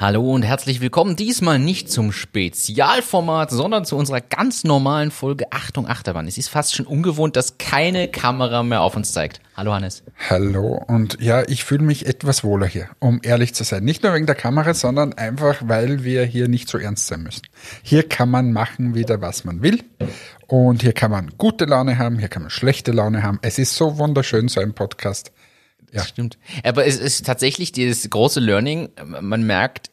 Hallo und herzlich willkommen. Diesmal nicht zum Spezialformat, sondern zu unserer ganz normalen Folge Achtung Achterbahn. Es ist fast schon ungewohnt, dass keine Kamera mehr auf uns zeigt. Hallo Hannes. Hallo und ja, ich fühle mich etwas wohler hier, um ehrlich zu sein. Nicht nur wegen der Kamera, sondern einfach, weil wir hier nicht so ernst sein müssen. Hier kann man machen wieder, was man will. Und hier kann man gute Laune haben, hier kann man schlechte Laune haben. Es ist so wunderschön, so ein Podcast. Ja. stimmt. Aber es ist tatsächlich dieses große Learning. Man merkt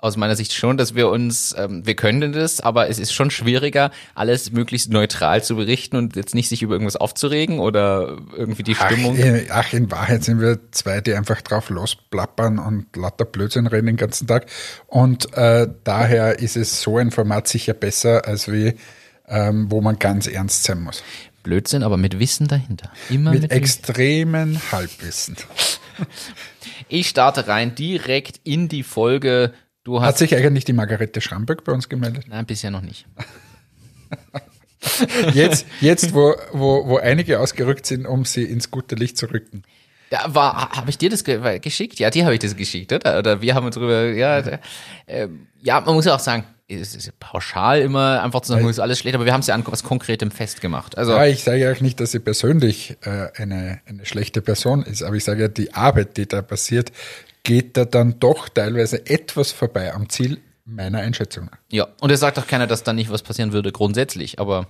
aus meiner Sicht schon, dass wir uns, ähm, wir können das, aber es ist schon schwieriger, alles möglichst neutral zu berichten und jetzt nicht sich über irgendwas aufzuregen oder irgendwie die Stimmung. Ach, äh, ach in Wahrheit sind wir zwei, die einfach drauf losplappern und lauter Blödsinn reden den ganzen Tag. Und äh, daher ist es so ein Format sicher besser, als wie ähm, wo man ganz ernst sein muss. Blödsinn, aber mit Wissen dahinter. Immer mit, mit extremen Halbwissen. Ich starte rein direkt in die Folge. Du hast Hat sich eigentlich die Margarete Schramböck bei uns gemeldet? Nein, bisher noch nicht. jetzt, jetzt wo, wo, wo einige ausgerückt sind, um sie ins gute Licht zu rücken. Da war, habe ich dir das ge geschickt? Ja, dir habe ich das geschickt, oder? Oder wir haben uns drüber, ja, äh, ja, man muss ja auch sagen, es ist pauschal immer einfach zu sagen, ist alles schlecht, aber wir haben es ja an was Konkretem festgemacht. Also, ja, ich sage ja auch nicht, dass sie persönlich äh, eine, eine schlechte Person ist, aber ich sage ja, die Arbeit, die da passiert, geht da dann doch teilweise etwas vorbei am Ziel meiner Einschätzung. Ja, und es sagt auch keiner, dass da nicht was passieren würde grundsätzlich, aber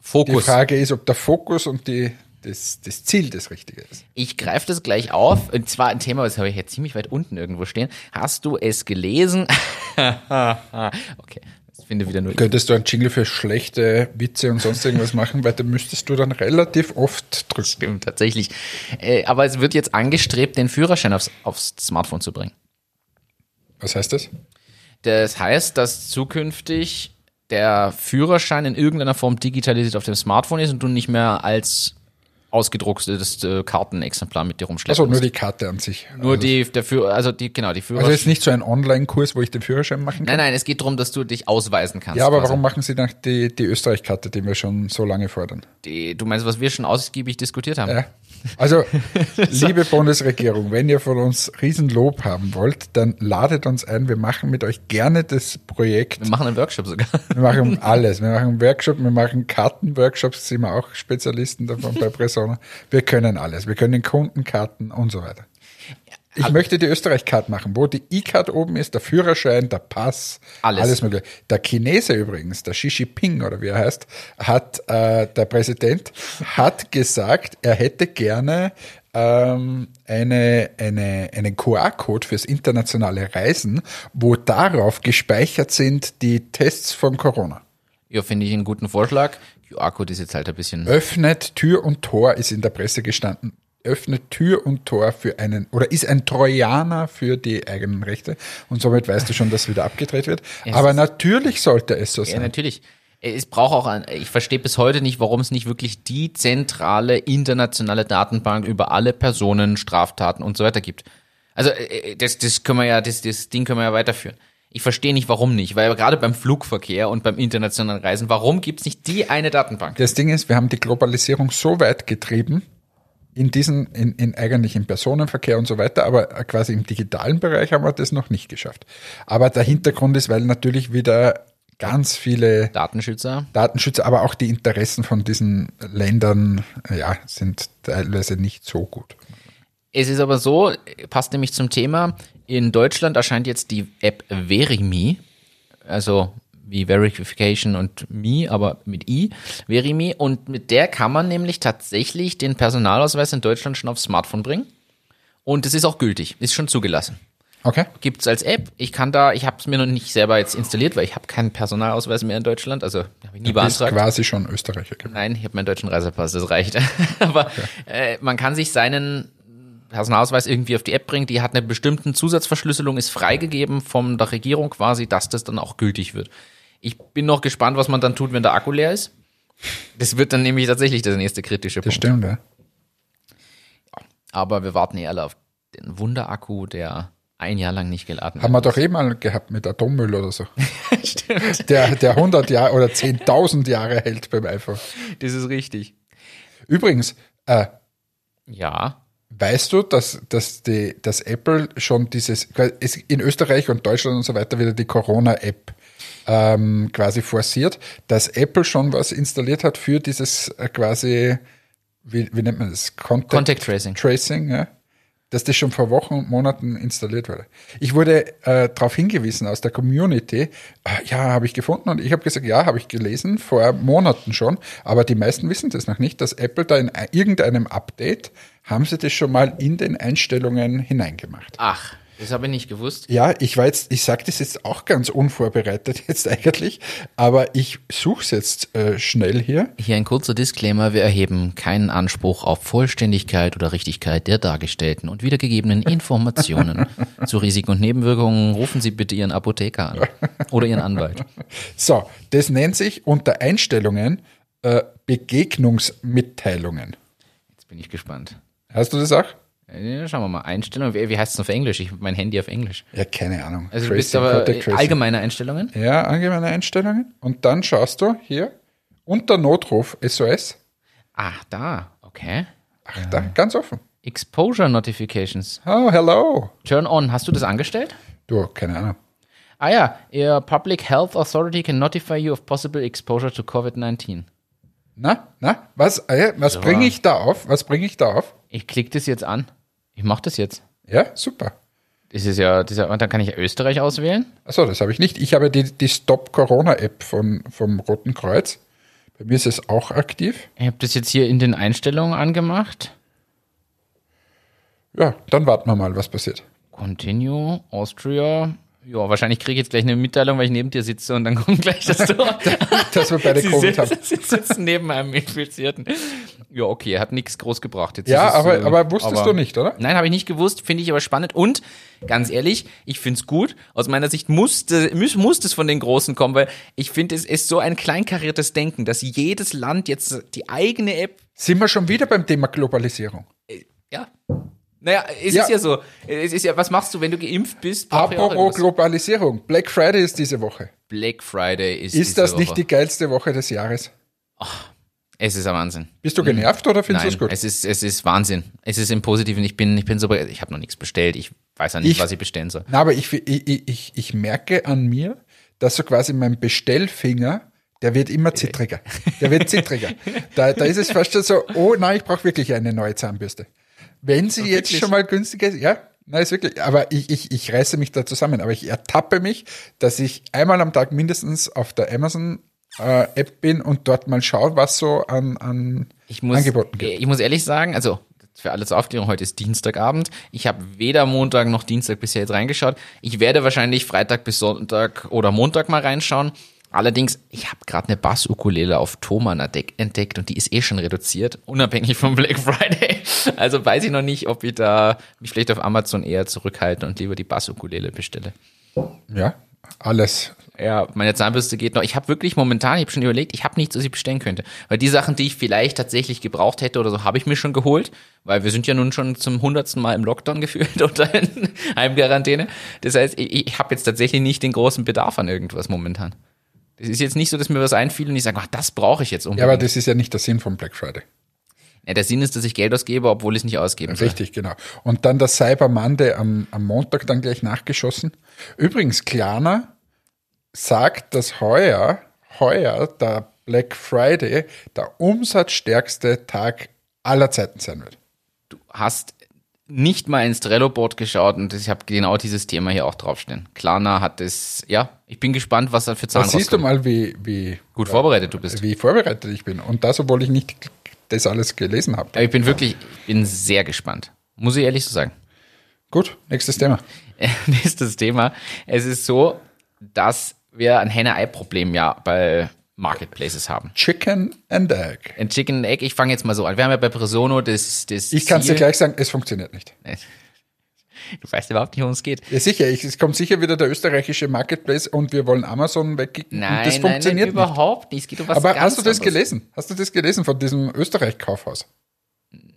Fokus. Die Frage ist, ob der Fokus und die, das, das Ziel das Richtige ist. Ich greife das gleich auf. Und zwar ein Thema, das habe ich jetzt ziemlich weit unten irgendwo stehen. Hast du es gelesen? okay. Ich finde wieder nur. Könntest du einen Jingle für schlechte Witze und sonst irgendwas machen, weil da müsstest du dann relativ oft drücken. Stimmt, tatsächlich. Äh, aber es wird jetzt angestrebt, den Führerschein aufs, aufs Smartphone zu bringen. Was heißt das? Das heißt, dass zukünftig der Führerschein in irgendeiner Form digitalisiert auf dem Smartphone ist und du nicht mehr als ausgedrucktes äh, Kartenexemplar mit dir rumschleppen. Also nur die Karte an sich. Nur also die, der Führer, also die, genau, die Führer. Also jetzt nicht so ein Online-Kurs, wo ich den Führerschein machen kann? Nein, nein, es geht darum, dass du dich ausweisen kannst. Ja, aber quasi. warum machen Sie dann die, die Österreich-Karte, die wir schon so lange fordern? Die, du meinst, was wir schon ausgiebig diskutiert haben? Ja. Also, liebe Bundesregierung, wenn ihr von uns Riesenlob haben wollt, dann ladet uns ein. Wir machen mit euch gerne das Projekt. Wir machen einen Workshop sogar. Wir machen alles. Wir machen einen Workshop, wir machen Kartenworkshops, sind wir auch Spezialisten davon bei Presona. Wir können alles. Wir können Kundenkarten und so weiter. Ich möchte die Österreich-Card machen, wo die E-Card oben ist, der Führerschein, der Pass, alles. alles mögliche. Der Chinese übrigens, der Xi Jinping oder wie er heißt, hat äh, der Präsident hat gesagt, er hätte gerne ähm, eine, eine, einen QR-Code fürs internationale Reisen, wo darauf gespeichert sind die Tests von Corona. Ja, finde ich einen guten Vorschlag. QR-Code ist jetzt halt ein bisschen. Öffnet Tür und Tor ist in der Presse gestanden öffnet Tür und Tor für einen oder ist ein Trojaner für die eigenen Rechte und somit weißt du schon, dass wieder abgedreht wird. Ja, Aber natürlich sollte es so sein. Ja, natürlich. Es braucht auch, ein, ich verstehe bis heute nicht, warum es nicht wirklich die zentrale internationale Datenbank über alle Personen, Straftaten und so weiter gibt. Also äh, äh, das, das können wir ja, das, das Ding können wir ja weiterführen. Ich verstehe nicht, warum nicht, weil gerade beim Flugverkehr und beim internationalen Reisen, warum gibt es nicht die eine Datenbank? Das Ding ist, wir haben die Globalisierung so weit getrieben, in diesen, in, in eigentlich im Personenverkehr und so weiter, aber quasi im digitalen Bereich haben wir das noch nicht geschafft. Aber der Hintergrund ist, weil natürlich wieder ganz viele Datenschützer, Datenschützer, aber auch die Interessen von diesen Ländern, ja, sind teilweise nicht so gut. Es ist aber so, passt nämlich zum Thema, in Deutschland erscheint jetzt die App Verimi, also wie Verification und Me, aber mit I, Verimi. Und mit der kann man nämlich tatsächlich den Personalausweis in Deutschland schon aufs Smartphone bringen. Und es ist auch gültig, ist schon zugelassen. Okay. Gibt es als App. Ich kann da, ich habe es mir noch nicht selber jetzt installiert, weil ich habe keinen Personalausweis mehr in Deutschland. Also habe ich nie du beantragt. Bist quasi schon Österreicher. Genau. Nein, ich habe meinen deutschen Reisepass, das reicht. Aber okay. äh, man kann sich seinen Personalausweis irgendwie auf die App bringen. Die hat eine bestimmte Zusatzverschlüsselung, ist freigegeben von der Regierung quasi, dass das dann auch gültig wird. Ich bin noch gespannt, was man dann tut, wenn der Akku leer ist. Das wird dann nämlich tatsächlich der nächste kritische Punkt. Das stimmt, ja. Aber wir warten eh alle auf den Wunderakku, der ein Jahr lang nicht geladen Haben wir doch eh mal gehabt mit Atommüll oder so. Stimmt. Der, der 100 Jahre oder 10.000 Jahre hält beim iPhone. Das ist richtig. Übrigens, äh, ja. Weißt du, dass, dass, die, dass Apple schon dieses, es in Österreich und Deutschland und so weiter wieder die Corona-App ähm, quasi forciert, dass Apple schon was installiert hat für dieses äh, quasi, wie, wie nennt man das? Contact, Contact Tracing. Tracing, ja. Dass das schon vor Wochen und Monaten installiert wurde. Ich wurde äh, darauf hingewiesen aus der Community, äh, ja, habe ich gefunden und ich habe gesagt, ja, habe ich gelesen, vor Monaten schon, aber die meisten wissen das noch nicht, dass Apple da in irgendeinem Update haben sie das schon mal in den Einstellungen hineingemacht. Ach, das habe ich nicht gewusst. Ja, ich war jetzt, ich sage das jetzt auch ganz unvorbereitet jetzt eigentlich, aber ich suche es jetzt äh, schnell hier. Hier ein kurzer Disclaimer. Wir erheben keinen Anspruch auf Vollständigkeit oder Richtigkeit der dargestellten und wiedergegebenen Informationen. Zu Risiken und Nebenwirkungen rufen Sie bitte Ihren Apotheker an oder Ihren Anwalt. So, das nennt sich unter Einstellungen äh, Begegnungsmitteilungen. Jetzt bin ich gespannt. Hast du das auch? Ja, schauen wir mal. Einstellungen. Wie, wie heißt es auf Englisch? Ich habe mein Handy auf Englisch. Ja, keine Ahnung. Also du bist Tracing, aber Tracing. allgemeine Einstellungen. Ja, allgemeine Einstellungen. Und dann schaust du hier unter Notruf SOS. Ah, da. Okay. Ach, da, ganz offen. Exposure Notifications. Oh, hello. Turn on. Hast du das angestellt? Du, keine Ahnung. Ah ja, Your Public Health Authority can notify you of possible exposure to COVID-19. Na, na, was, äh, was bringe ich da auf? Was bringe ich da auf? Ich klicke das jetzt an. Ich mache das jetzt. Ja, super. Das ist ja, das ist ja, und dann kann ich Österreich auswählen. Achso, das habe ich nicht. Ich habe die, die Stop-Corona-App von, vom Roten Kreuz. Bei mir ist es auch aktiv. Ich habe das jetzt hier in den Einstellungen angemacht. Ja, dann warten wir mal, was passiert. Continue, Austria. Ja, wahrscheinlich kriege ich jetzt gleich eine Mitteilung, weil ich neben dir sitze und dann kommt gleich das Tor. Dass wir beide Covid haben. sitzen, Sie sitzen neben einem Infizierten. Ja, okay, hat nichts groß gebracht. Jetzt Ja, es, aber, äh, aber wusstest aber- du nicht, oder? Nein, habe ich nicht gewusst, finde ich aber spannend. Und ganz ehrlich, ich finde es gut. Aus meiner Sicht musste, muss, muss es von den Großen kommen, weil ich finde, es ist so ein kleinkariertes Denken, dass jedes Land jetzt die eigene App, Sind wir schon wieder beim Thema Globalisierung? ja. Naja, es Ja. ist ja so. Es ist ja, was machst du, wenn du geimpft bist? Apropos. Globalisierung. Black Friday ist diese Woche. Black Friday ist. Ist das nicht Woche. die geilste Woche des Jahres? Es ist ein Wahnsinn. Bist du genervt oder findest du es gut? es ist, es ist Wahnsinn. Es ist im Positiven. Ich bin, ich bin so, ich habe noch nichts bestellt. Ich weiß ja nicht, Ich- was ich bestellen soll. Na, aber ich, ich, ich, ich merke an mir, dass so quasi mein Bestellfinger, der wird immer zittriger. Der wird zittriger. da, da ist es fast schon so, oh nein, ich brauche wirklich eine neue Zahnbürste. Wenn sie jetzt wirklich? schon mal günstiger ist, ja, nein, ist wirklich, aber ich, ich, ich reiße mich da zusammen. Aber ich ertappe mich, dass ich einmal am Tag mindestens auf der Amazon äh, App bin und dort mal schaue, was so an, an Ich muss, Angeboten gibt. ich muss ehrlich sagen, also für alles Aufklärung, heute ist Dienstagabend. Ich habe weder Montag noch Dienstag bisher jetzt reingeschaut. Ich werde wahrscheinlich Freitag bis Sonntag oder Montag mal reinschauen. Allerdings, ich habe gerade eine Bass-Ukulele auf Thomann entdeck- entdeckt und die ist eh schon reduziert, unabhängig vom Black Friday. Also weiß ich noch nicht, ob ich da mich vielleicht auf Amazon eher zurückhalte und lieber die Bass-Ukulele bestelle. Ja, alles. Ja, meine Zahnbürste geht noch. Ich habe wirklich momentan, ich habe schon überlegt, ich habe nichts, was ich bestellen könnte. Weil die Sachen, die ich vielleicht tatsächlich gebraucht hätte oder so, habe ich mir schon geholt. Weil wir sind ja nun schon zum hundertsten Mal im Lockdown gefühlt oder in Heimquarantäne. Das heißt, ich, ich habe jetzt tatsächlich nicht den großen Bedarf an irgendwas momentan. Das ist jetzt nicht so, dass mir was einfiel und ich sage, ach, das brauche ich jetzt Ja, unbedingt. aber das ist ja nicht der Sinn von Black Friday. ja, der Sinn ist, dass ich Geld ausgebe, obwohl ich es nicht ausgeben soll. Richtig, genau. Und dann der Cyber Monday am, am Montag dann gleich nachgeschossen. Übrigens, Klarna sagt, dass heuer, heuer der Black Friday der umsatzstärkste Tag aller Zeiten sein wird. Du hast nicht mal ins Trello-Board geschaut und ich habe genau dieses Thema hier auch draufstehen. Klarna hat es, ja, ich bin gespannt, was da für Zahlen Da siehst du mal, wie, wie, Gut vorbereitet du bist. wie vorbereitet ich bin. Und das, obwohl ich nicht das alles gelesen habe. Ich bin wirklich, ich bin sehr gespannt. Muss ich ehrlich so sagen. Gut, nächstes Thema. Nächstes Thema. Es ist so, dass wir ein Henne-Ei-Problem ja bei Marketplaces haben. Chicken and Egg. Ein Chicken and Egg, ich fange jetzt mal so an. Wir haben ja bei Presono das, das Ich kann es dir gleich sagen, es funktioniert nicht. Du weißt überhaupt nicht, worum es geht. Ja, sicher, ich, es kommt sicher wieder der österreichische Marketplace und wir wollen Amazon wegkicken. Nein, das nein, nein, funktioniert nicht. überhaupt nicht. Es geht um was Aber hast du das anderes. gelesen? Hast du das gelesen von diesem Österreich-Kaufhaus?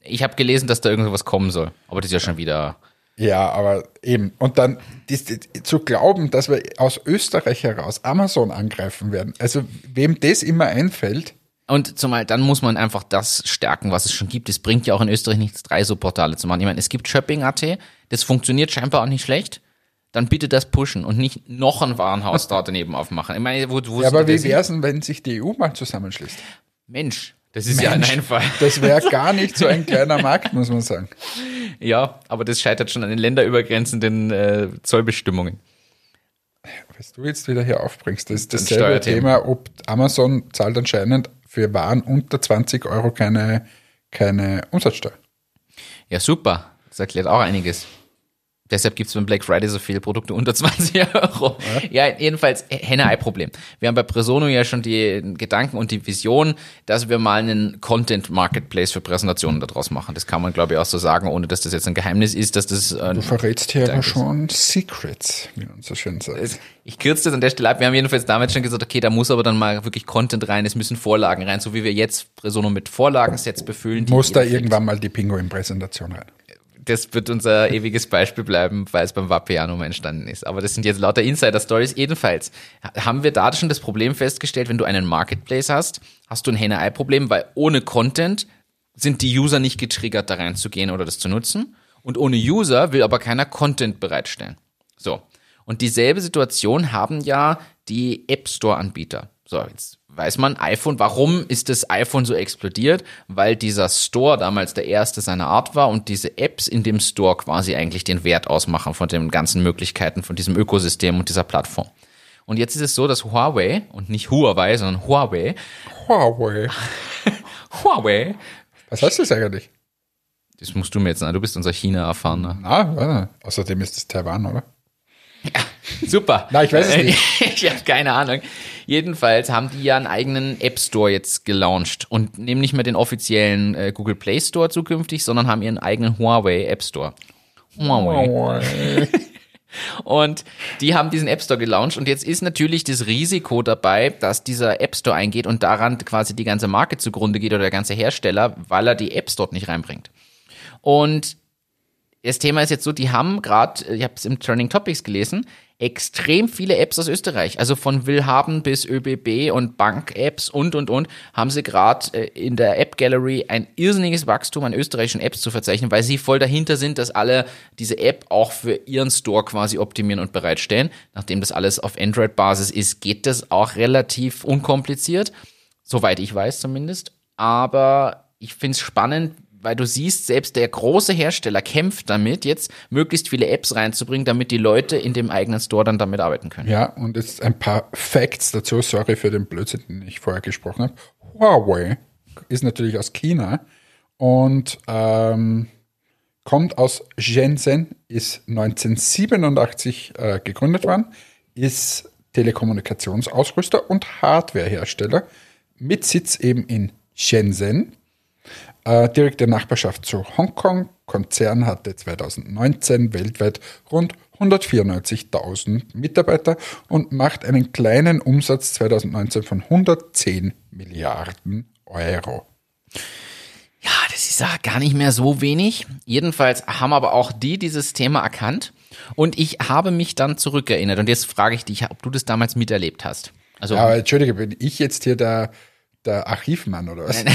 Ich habe gelesen, dass da irgendwas kommen soll. Aber das ist ja schon wieder. Ja, aber eben. Und dann dies, die, zu glauben, dass wir aus Österreich heraus Amazon angreifen werden. Also wem das immer einfällt, Und zumal dann muss man einfach das stärken, was es schon gibt. Es bringt ja auch in Österreich nichts, drei so Portale zu machen. Ich meine, es gibt Shopping.at, das funktioniert scheinbar auch nicht schlecht. Dann bitte das pushen und nicht noch ein Warenhaus da daneben aufmachen. Ich meine, wo, wo Ja, aber wie wär's denn, wenn sich die EU mal zusammenschließt? Mensch, das ist ja ein Mensch, Einfall. Das wäre gar nicht so ein kleiner Markt, muss man sagen. Ja, aber das scheitert schon an den länderübergrenzenden äh, Zollbestimmungen. Was du jetzt wieder hier aufbringst, das ist dasselbe. Thema, ob Amazon zahlt anscheinend für Waren unter 20 Euro keine, keine Umsatzsteuer. Ja, super. Das erklärt auch einiges. Deshalb gibt's beim Black Friday so viele Produkte unter 20 Euro. Ja, jedenfalls Henne-Ei-Problem. Wir haben bei Presono ja schon die Gedanken und die Vision, dass wir mal einen Content-Marketplace für Präsentationen daraus machen. Das kann man, glaube ich, auch so sagen, ohne dass das jetzt ein Geheimnis ist, dass das... Äh, Du verrätst hier aber schon Secrets, wie man so schön sagt. ich kürze das an der Stelle ab. Wir haben jedenfalls damals schon gesagt, okay, da muss aber dann mal wirklich Content rein, es müssen Vorlagen rein, so wie wir jetzt Presono mit Vorlagensets befüllen. Muss da irgendwann mal die Pinguin-Präsentation rein. Das wird unser ewiges Beispiel bleiben, weil es beim Vapiano entstanden ist. Aber das sind jetzt lauter Insider-Stories. Jedenfalls haben wir da schon das Problem festgestellt, wenn du einen Marketplace hast, hast du ein Henne-Ei-Problem, weil ohne Content sind die User nicht getriggert, da reinzugehen oder das zu nutzen. Und ohne User will aber keiner Content bereitstellen. So. Und dieselbe Situation haben ja die App Store-Anbieter. So, jetzt weiß man, iPhone, warum ist das iPhone so explodiert? Weil dieser Store damals der erste seiner Art war und diese Apps in dem Store quasi eigentlich den Wert ausmachen von den ganzen Möglichkeiten, von diesem Ökosystem und dieser Plattform. Und jetzt ist es so, dass Huawei und nicht Huawei, sondern Huawei, Huawei. Huawei, Was heißt das eigentlich? das musst du mir jetzt sagen, du bist unser China-Erfahrener. Ah, außerdem ist es Taiwan, oder? Super. Nein, ich weiß es nicht. ich habe keine Ahnung. Jedenfalls haben die ja einen eigenen App Store jetzt gelauncht und nehmen nicht mehr den offiziellen äh, Google Play Store zukünftig, sondern haben ihren eigenen Huawei App Store. Huawei. Huawei. Und die haben diesen App Store gelauncht und jetzt ist natürlich das Risiko dabei, dass dieser App Store eingeht und daran quasi die ganze Marke zugrunde geht oder der ganze Hersteller, weil er die Apps dort nicht reinbringt. Und das Thema ist jetzt so, die haben gerade, ich habe es im Turning Topics gelesen, extrem viele Apps aus Österreich. Also von Willhaben bis ÖBB und Bank-Apps und, und, und, haben sie gerade äh, in der App Gallery ein irrsinniges Wachstum an österreichischen Apps zu verzeichnen, weil sie voll dahinter sind, dass alle diese App auch für ihren Store quasi optimieren und bereitstellen. Nachdem das alles auf Android-Basis ist, geht das auch relativ unkompliziert. Soweit ich weiß zumindest. Aber ich finde es spannend, weil du siehst, selbst der große Hersteller kämpft damit, jetzt möglichst viele Apps reinzubringen, damit die Leute in dem eigenen Store dann damit arbeiten können. Ja, und jetzt ein paar Facts dazu. Sorry für den Blödsinn, den ich vorher gesprochen habe. Huawei ist natürlich aus China und ähm, kommt aus Shenzhen, ist 1987 äh, gegründet worden, ist Telekommunikationsausrüster und Hardwarehersteller mit Sitz eben in Shenzhen, äh, direkt in Nachbarschaft zu Hongkong. Konzern hatte 2019 weltweit rund 194.000 Mitarbeiter und macht einen kleinen Umsatz 2019 von 110 Milliarden Euro. Ja, das ist ja gar nicht mehr so wenig. Jedenfalls haben aber auch die dieses Thema erkannt. Und ich habe mich dann zurückerinnert. Und jetzt frage ich dich, ob du das damals miterlebt hast. Also, Aber entschuldige, bin ich jetzt hier der, der Archivmann oder was?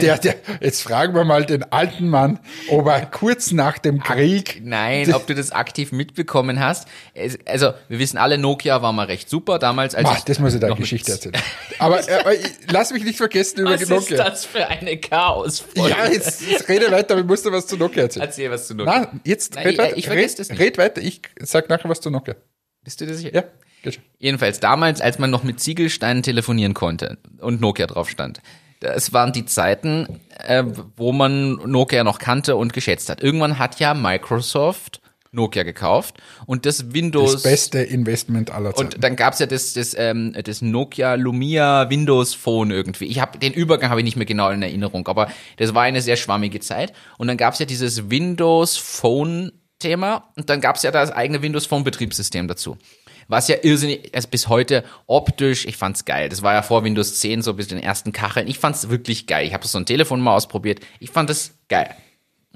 Der, der, jetzt fragen wir mal den alten Mann, ob er kurz nach dem Krieg nein, ob du das aktiv mitbekommen hast. Also, wir wissen alle, Nokia war mal recht super damals. Als ich das muss ich da noch Geschichte erzählen. Aber, äh, ich- lass mich nicht vergessen über Was ist Nokia. das für eine chaos Ja, jetzt, jetzt rede weiter, aber ich muss dir was zu Nokia erzählen. Erzähl was zu Nokia. Nein, jetzt Nein, red ich- weiter. ich vergesse red, red weiter, ich sag nachher was zu Nokia. Bist du dir sicher? Ja, schon. Jedenfalls damals, als man noch mit Ziegelsteinen telefonieren konnte und Nokia drauf stand. Das waren die Zeiten, äh, wo man Nokia noch kannte und geschätzt hat. Irgendwann hat ja Microsoft Nokia gekauft und das Windows Das beste Investment aller Zeiten. und dann gab's ja das, das, ähm, das Nokia Lumia Windows Phone irgendwie. Ich habe den Übergang habe ich nicht mehr genau in Erinnerung, aber das war eine sehr schwammige Zeit. Und dann gab's ja dieses Windows Phone Thema und dann gab's ja das eigene Windows Phone Betriebssystem dazu. Was ja irrsinnig, also bis heute optisch, ich fand's geil. Das war ja vor Windows 10 so bis den ersten Kacheln. Ich fand's wirklich geil. Ich habe so ein Telefon mal ausprobiert. Ich fand es geil.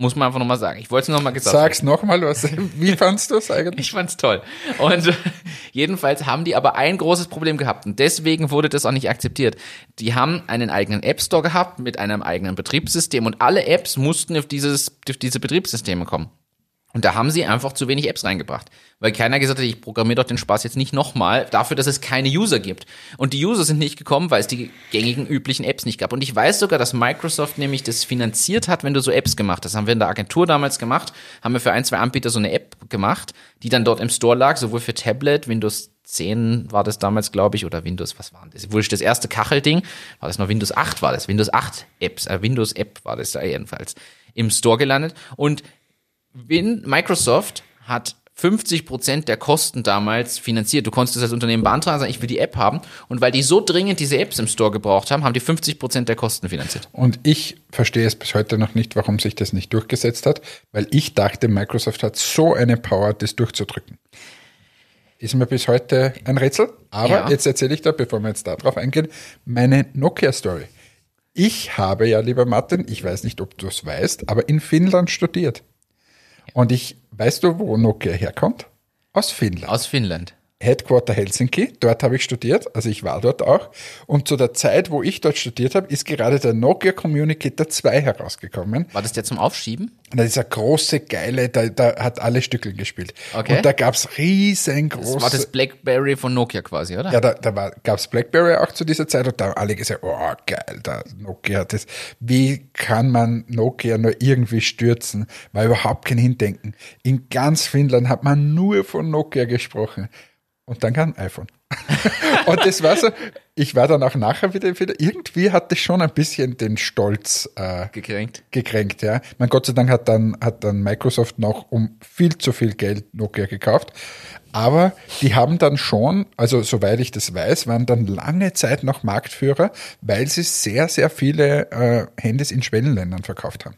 Muss man einfach nochmal sagen. Ich wollte es nochmal gesagt Sag's nochmal, was, wie fandst du es eigentlich? Ich fand's toll. Und jedenfalls haben die aber ein großes Problem gehabt und deswegen wurde das auch nicht akzeptiert. Die haben einen eigenen App Store gehabt mit einem eigenen Betriebssystem und alle Apps mussten auf dieses, auf diese Betriebssysteme kommen. Und da haben sie einfach zu wenig Apps reingebracht. Weil keiner gesagt hat, ich programmiere doch den Spaß jetzt nicht nochmal dafür, dass es keine User gibt. Und die User sind nicht gekommen, weil es die gängigen üblichen Apps nicht gab. Und ich weiß sogar, dass Microsoft nämlich das finanziert hat, wenn du so Apps gemacht hast. Das haben wir in der Agentur damals gemacht, haben wir für ein, zwei Anbieter so eine App gemacht, die dann dort im Store lag, sowohl für Tablet, Windows 10 war das damals, glaube ich, oder Windows, was war das? Wurscht, das erste Kachelding, war das noch Windows 8 war das, Windows 8 Apps, äh, Windows App war das da jedenfalls, im Store gelandet. Und Win Microsoft hat 50 Prozent der Kosten damals finanziert. Du konntest es als Unternehmen beantragen, sagen, ich will die App haben. Und weil die so dringend diese Apps im Store gebraucht haben, haben die 50 Prozent der Kosten finanziert. Und ich verstehe es bis heute noch nicht, warum sich das nicht durchgesetzt hat, weil ich dachte, Microsoft hat so eine Power, das durchzudrücken. Ist mir bis heute ein Rätsel. Aber ja. jetzt erzähle ich da, bevor wir jetzt darauf eingehen, meine Nokia-Story. Ich habe ja, lieber Martin, ich weiß nicht, ob du es weißt, aber in Finnland studiert. Und ich, weißt du, wo Nokia herkommt? Aus Finnland. Aus Finnland. Headquarter Helsinki, dort habe ich studiert, also ich war dort auch. Und zu der Zeit, wo ich dort studiert habe, ist gerade der Nokia Communicator 2 herausgekommen. War das der zum Aufschieben? Das ist eine große, geile, da, da hat alle Stückel gespielt. Okay. Und da gab's riesengroße... Das war das Blackberry von Nokia quasi, oder? Ja, da, da war, gab's Blackberry auch zu dieser Zeit und da haben alle gesagt, oh geil, da Nokia, das, wie kann man Nokia nur irgendwie stürzen? War überhaupt kein Hindenken. In ganz Finnland hat man nur von Nokia gesprochen. Und dann kam ein iPhone. und das war so, ich war dann auch nachher wieder, wieder irgendwie hatte ich schon ein bisschen den Stolz äh, gekränkt. Gekränkt, ja. Mein Gott sei Dank hat dann, hat dann Microsoft noch um viel zu viel Geld Nokia gekauft. Aber die haben dann schon, also soweit ich das weiß, waren dann lange Zeit noch Marktführer, weil sie sehr, sehr viele äh, Handys in Schwellenländern verkauft haben.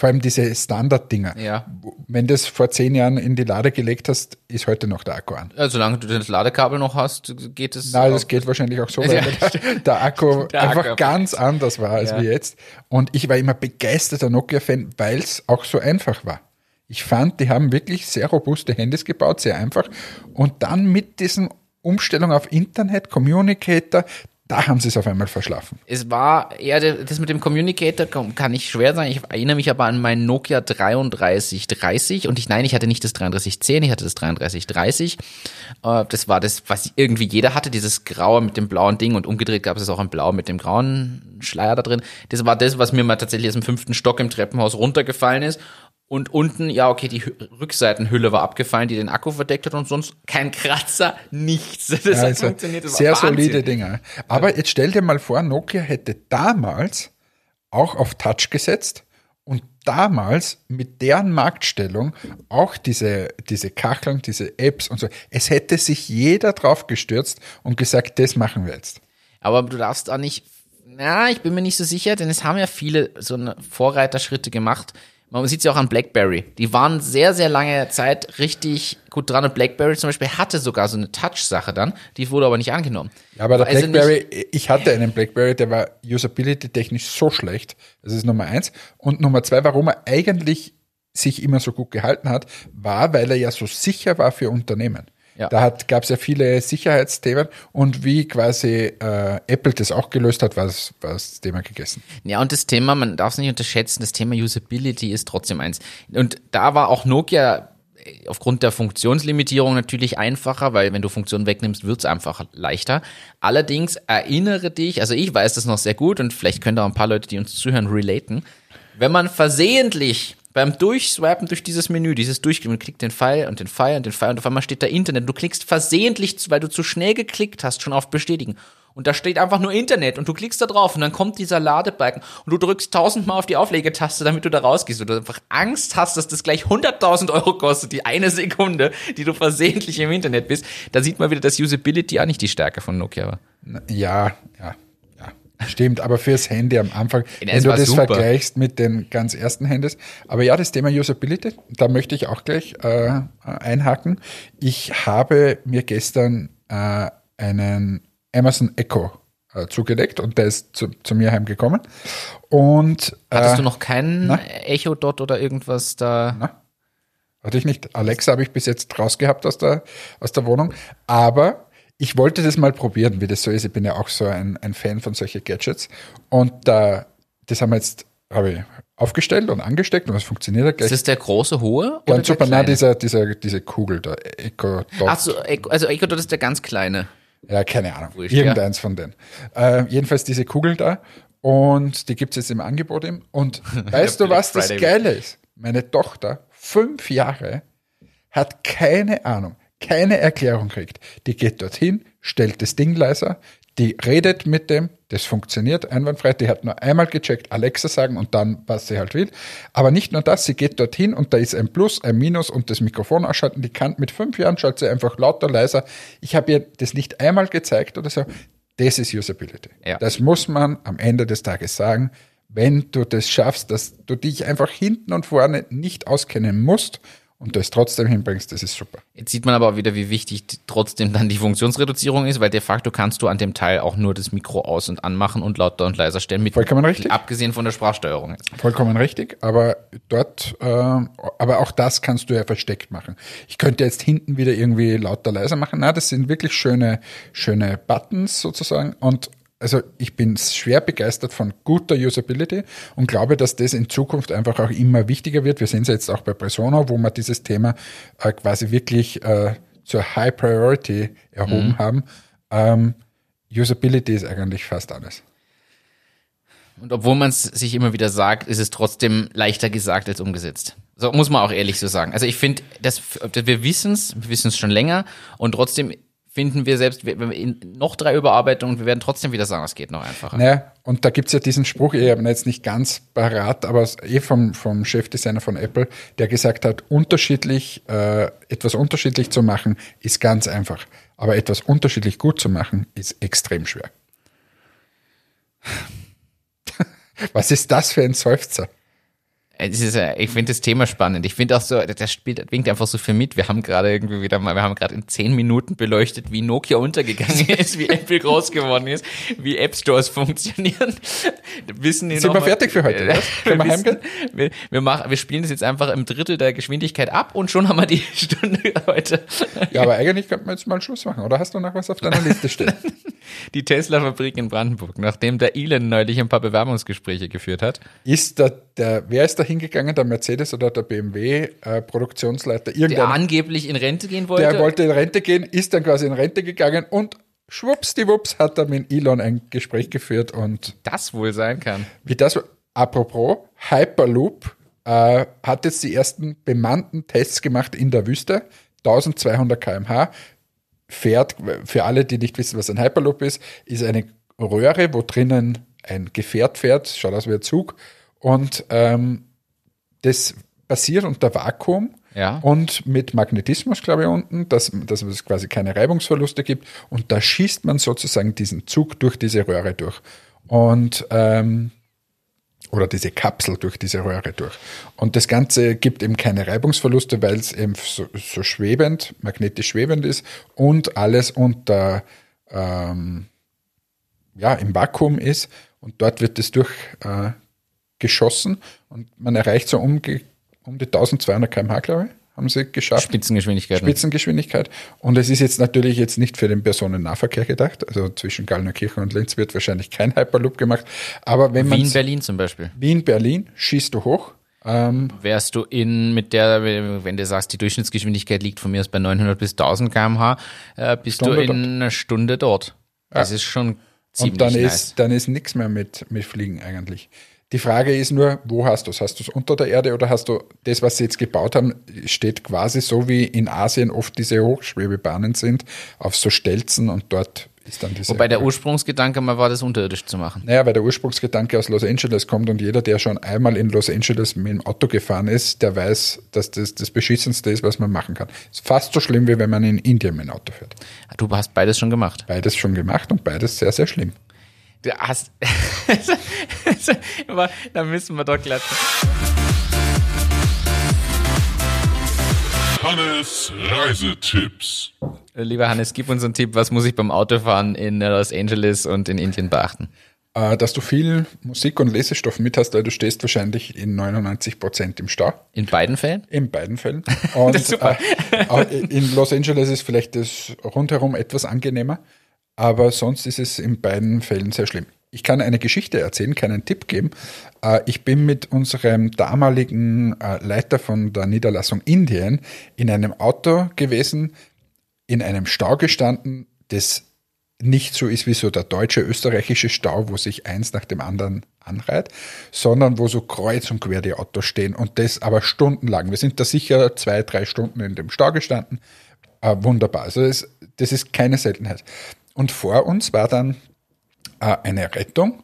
Vor allem diese Standard-Dinger. Ja. Wenn du das vor zehn Jahren in die Lade gelegt hast, ist heute noch der Akku an. Ja, solange du das Ladekabel noch hast, geht es. Nein, das geht wahrscheinlich auch so, weil ja, der, der, Akku der einfach Akku. ganz anders war als ja. wie jetzt. Und ich war immer begeisterter Nokia-Fan, weil es auch so einfach war. Ich fand, die haben wirklich sehr robuste Handys gebaut, sehr einfach. Und dann mit diesen Umstellung auf Internet, Communicator, da haben sie es auf einmal verschlafen. Es war eher das mit dem Communicator kann ich schwer sagen. Ich erinnere mich aber an meinen Nokia 3330 und ich nein, ich hatte nicht das 3310, ich hatte das 3330. Äh, das war das, was irgendwie jeder hatte, dieses graue mit dem blauen Ding und umgedreht gab es auch ein blau mit dem grauen Schleier da drin. Das war das, was mir mal tatsächlich aus dem fünften Stock im Treppenhaus runtergefallen ist und unten, ja, okay, die Rückseitenhülle war abgefallen, die den Akku verdeckt hat und sonst kein Kratzer, nichts. Das ja, also funktioniert. Das sehr solide Dinger. Aber jetzt stell dir mal vor, Nokia hätte damals auch auf Touch gesetzt und damals mit deren Marktstellung auch diese, diese Kacheln, diese Apps und so. Es hätte sich jeder drauf gestürzt und gesagt, das machen wir jetzt. Aber du darfst auch nicht, na, ich bin mir nicht so sicher, denn es haben ja viele so eine Vorreiterschritte gemacht man sieht es ja auch an BlackBerry. Die waren sehr, sehr lange Zeit richtig gut dran. Und BlackBerry zum Beispiel hatte sogar so eine Touch-Sache dann. Die wurde aber nicht angenommen. Ja, aber der also BlackBerry, nicht, ich hatte einen BlackBerry, der war usability-technisch so schlecht. Das ist Nummer eins. Und Nummer zwei, warum er eigentlich sich immer so gut gehalten hat, war, weil er ja so sicher war für Unternehmen. Ja. Da gab es ja viele Sicherheitsthemen und wie quasi äh, Apple das auch gelöst hat, war das, Thema gegessen. Ja, und das Thema, man darf es nicht unterschätzen, das Thema Usability ist trotzdem eins. Und da war auch Nokia äh, aufgrund der Funktionslimitierung natürlich einfacher, weil wenn du Funktionen wegnimmst, wird es einfach leichter. Allerdings erinnere dich, also ich weiß das noch sehr gut und vielleicht können da auch ein paar Leute, die uns zuhören, relaten. Wenn man versehentlich beim Durchswipen durch dieses Menü, dieses Durchgehen, man klickt den Pfeil und den Pfeil und den Pfeil und auf einmal steht da Internet. Du klickst versehentlich, weil du zu schnell geklickt hast, schon auf Bestätigen. Und da steht einfach nur Internet und du klickst da drauf und dann kommt dieser Ladebalken und du drückst tausendmal auf die Auflegetaste, damit du da rausgehst. Und du einfach Angst hast, dass das gleich 100.000 Euro kostet, die eine Sekunde, die du versehentlich im Internet bist. Da sieht man wieder, dass Usability auch nicht die Stärke von Nokia war. Ja, ja. Stimmt, aber fürs Handy am Anfang, ja, wenn du das super. vergleichst mit den ganz ersten Handys. Aber ja, das Thema Usability, da möchte ich auch gleich äh, einhaken. Ich habe mir gestern äh, einen Amazon Echo äh, zugelegt und der ist zu, zu mir heimgekommen. Und Hattest äh, du noch keinen na? Echo Dot oder irgendwas da? Na, hatte ich nicht. Alexa habe ich bis jetzt rausgehabt aus der, aus der Wohnung. Aber ich wollte das mal probieren, wie das so ist. Ich bin ja auch so ein, ein Fan von solchen Gadgets. Und äh, das haben wir jetzt habe ich aufgestellt und angesteckt und es funktioniert ja Ist gleich. das der große hohe? Ganz super, nein, dieser, dieser, diese Kugel da, Echo Dot. Ach so, also Echo Dot ist der ganz kleine. Ja, keine Ahnung. Wurscht, Irgendeins von denen. Äh, jedenfalls diese Kugel da. Und die gibt es jetzt im Angebot eben. Und weißt du, was das Friday. Geile ist? Meine Tochter, fünf Jahre, hat keine Ahnung, keine Erklärung kriegt. Die geht dorthin, stellt das Ding leiser, die redet mit dem, das funktioniert einwandfrei. Die hat nur einmal gecheckt, Alexa sagen und dann, was sie halt will. Aber nicht nur das, sie geht dorthin und da ist ein Plus, ein Minus und das Mikrofon ausschalten. Die kann mit fünf Jahren schaltet sie einfach lauter, leiser. Ich habe ihr das nicht einmal gezeigt oder so. Das ist Usability. Ja. Das muss man am Ende des Tages sagen. Wenn du das schaffst, dass du dich einfach hinten und vorne nicht auskennen musst und das trotzdem hinbringst, das ist super. Jetzt sieht man aber auch wieder, wie wichtig trotzdem dann die Funktionsreduzierung ist, weil de facto kannst du an dem Teil auch nur das Mikro aus- und anmachen und lauter und leiser stellen. Mit, Vollkommen richtig. Abgesehen von der Sprachsteuerung. Vollkommen richtig, aber dort, äh, aber auch das kannst du ja versteckt machen. Ich könnte jetzt hinten wieder irgendwie lauter leiser machen. Na, das sind wirklich schöne, schöne Buttons sozusagen und also ich bin schwer begeistert von guter Usability und glaube, dass das in Zukunft einfach auch immer wichtiger wird. Wir sehen es jetzt auch bei Persona, wo wir dieses Thema äh, quasi wirklich äh, zur High Priority erhoben haben. Ähm, Usability ist eigentlich fast alles. Und obwohl man es sich immer wieder sagt, ist es trotzdem leichter gesagt als umgesetzt. So muss man auch ehrlich so sagen. Also ich finde, dass wir wissen es, wir wissen es schon länger und trotzdem finden wir selbst, wir noch drei Überarbeitungen, wir werden trotzdem wieder sagen, es geht noch einfacher. Naja, und da gibt's ja diesen Spruch, ich habe jetzt nicht ganz parat, aber es- eh vom, vom Chefdesigner von Apple, der gesagt hat, unterschiedlich, äh, etwas unterschiedlich zu machen, ist ganz einfach. Aber etwas unterschiedlich gut zu machen, ist extrem schwer. Was ist das für ein Seufzer? Es ist, ja- ich finde das Thema spannend. Ich finde auch so, das spielt, winkt einfach so für mit. Wir haben gerade irgendwie wieder mal, wir haben gerade in zehn Minuten beleuchtet, wie Nokia untergegangen ist, wie Apple groß geworden ist, wie App Stores funktionieren. Wissen Sind wir mal- fertig für heute, oder? Können wir wissen-? Wir, wir, machen, wir spielen das jetzt einfach im Drittel der Geschwindigkeit ab und schon haben wir die Stunde heute. Ja, aber eigentlich könnten wir jetzt mal Schluss machen, oder hast du noch was auf deiner Liste stehen? Die Tesla-Fabrik in Brandenburg, nachdem der Elon neulich ein paar Bewerbungsgespräche geführt hat. Ist da der, wer ist da hingegangen, der Mercedes oder der BMW äh? Der angeblich in Rente gehen wollte. Der wollte in Rente gehen, ist dann quasi in Rente gegangen und schwuppsdiwupps hat er mit Elon ein Gespräch geführt und das wohl sein kann. wie das, apropos, Hyperloop äh, hat jetzt die ersten bemannten Tests gemacht in der Wüste, 1200 km/h, fährt, für alle, die nicht wissen, was ein Hyperloop ist, ist eine Röhre, wo drinnen ein Gefährt fährt, schaut aus wie ein Zug und ähm, das passiert unter Vakuum Ja. und mit Magnetismus, glaube ich, unten, dass, dass es quasi keine Reibungsverluste gibt. Und da schießt man sozusagen diesen Zug durch diese Röhre durch. Und ähm, oder diese Kapsel durch diese Röhre durch. Und das Ganze gibt eben keine Reibungsverluste, weil es eben so, so schwebend, magnetisch schwebend ist und alles unter ähm, ja, im Vakuum ist und dort wird es durch äh, und man erreicht so um, um die 1200 km/h, glaube ich, haben sie geschafft. Spitzengeschwindigkeiten. Spitzengeschwindigkeit. Und es ist jetzt natürlich jetzt nicht für den Personennahverkehr gedacht. Also zwischen Gallnerkirchen und Linz wird wahrscheinlich kein Hyperloop gemacht. Aber wenn man Wien, Berlin zum Beispiel. Wien, Berlin, schießt du hoch. Ähm, Wärst du in mit der, wenn du sagst, die Durchschnittsgeschwindigkeit liegt von mir aus bei 900 bis 1000 km/h, äh, bist Stunde du in einer Stunde dort. Das ist schon ziemlich und dann nice. ist, dann ist nichts mehr mit, mit Fliegen eigentlich. Die Frage ist nur, wo hast du es? Hast du es unter der Erde oder hast du das, was sie jetzt gebaut haben, steht quasi so wie in Asien oft diese Hochschwebebahnen sind, auf so Stelzen und dort ist dann diese. Wobei der Ursprungsgedanke mal war, das unterirdisch zu machen. Naja, weil der Ursprungsgedanke aus Los Angeles kommt und jeder, der schon einmal in Los Angeles mit dem Auto gefahren ist, der weiß, dass das das Beschissenste ist, was man machen kann. Ist fast so schlimm, wie wenn man in Indien mit dem Auto fährt. Du hast beides schon gemacht. Beides schon gemacht und beides sehr, sehr schlimm. Du hast. da müssen wir doch klatschen. Hannes Reisetipps. Lieber Hannes, gib uns einen Tipp, was muss ich beim Autofahren in Los Angeles und in Indien beachten? Äh, dass du viel Musik und Lesestoff mit hast, weil du stehst wahrscheinlich in 99 Prozent im Stau. In beiden Fällen? In beiden Fällen. Und Das ist super. Äh, in Los Angeles ist vielleicht das rundherum etwas angenehmer, aber sonst ist es in beiden Fällen sehr schlimm. Ich kann eine Geschichte erzählen, keinen Tipp geben. Äh, Ich bin mit unserem damaligen äh, Leiter von der Niederlassung Indien in einem Auto gewesen, in einem Stau gestanden, das nicht so ist wie so der deutsche, österreichische Stau, wo sich eins nach dem anderen anreiht, sondern wo so kreuz und quer die Autos stehen und das aber stundenlang. Wir sind da sicher zwei, drei Stunden in dem Stau gestanden. Äh, wunderbar. Also das, das ist keine Seltenheit. Und vor uns war dann äh, eine Rettung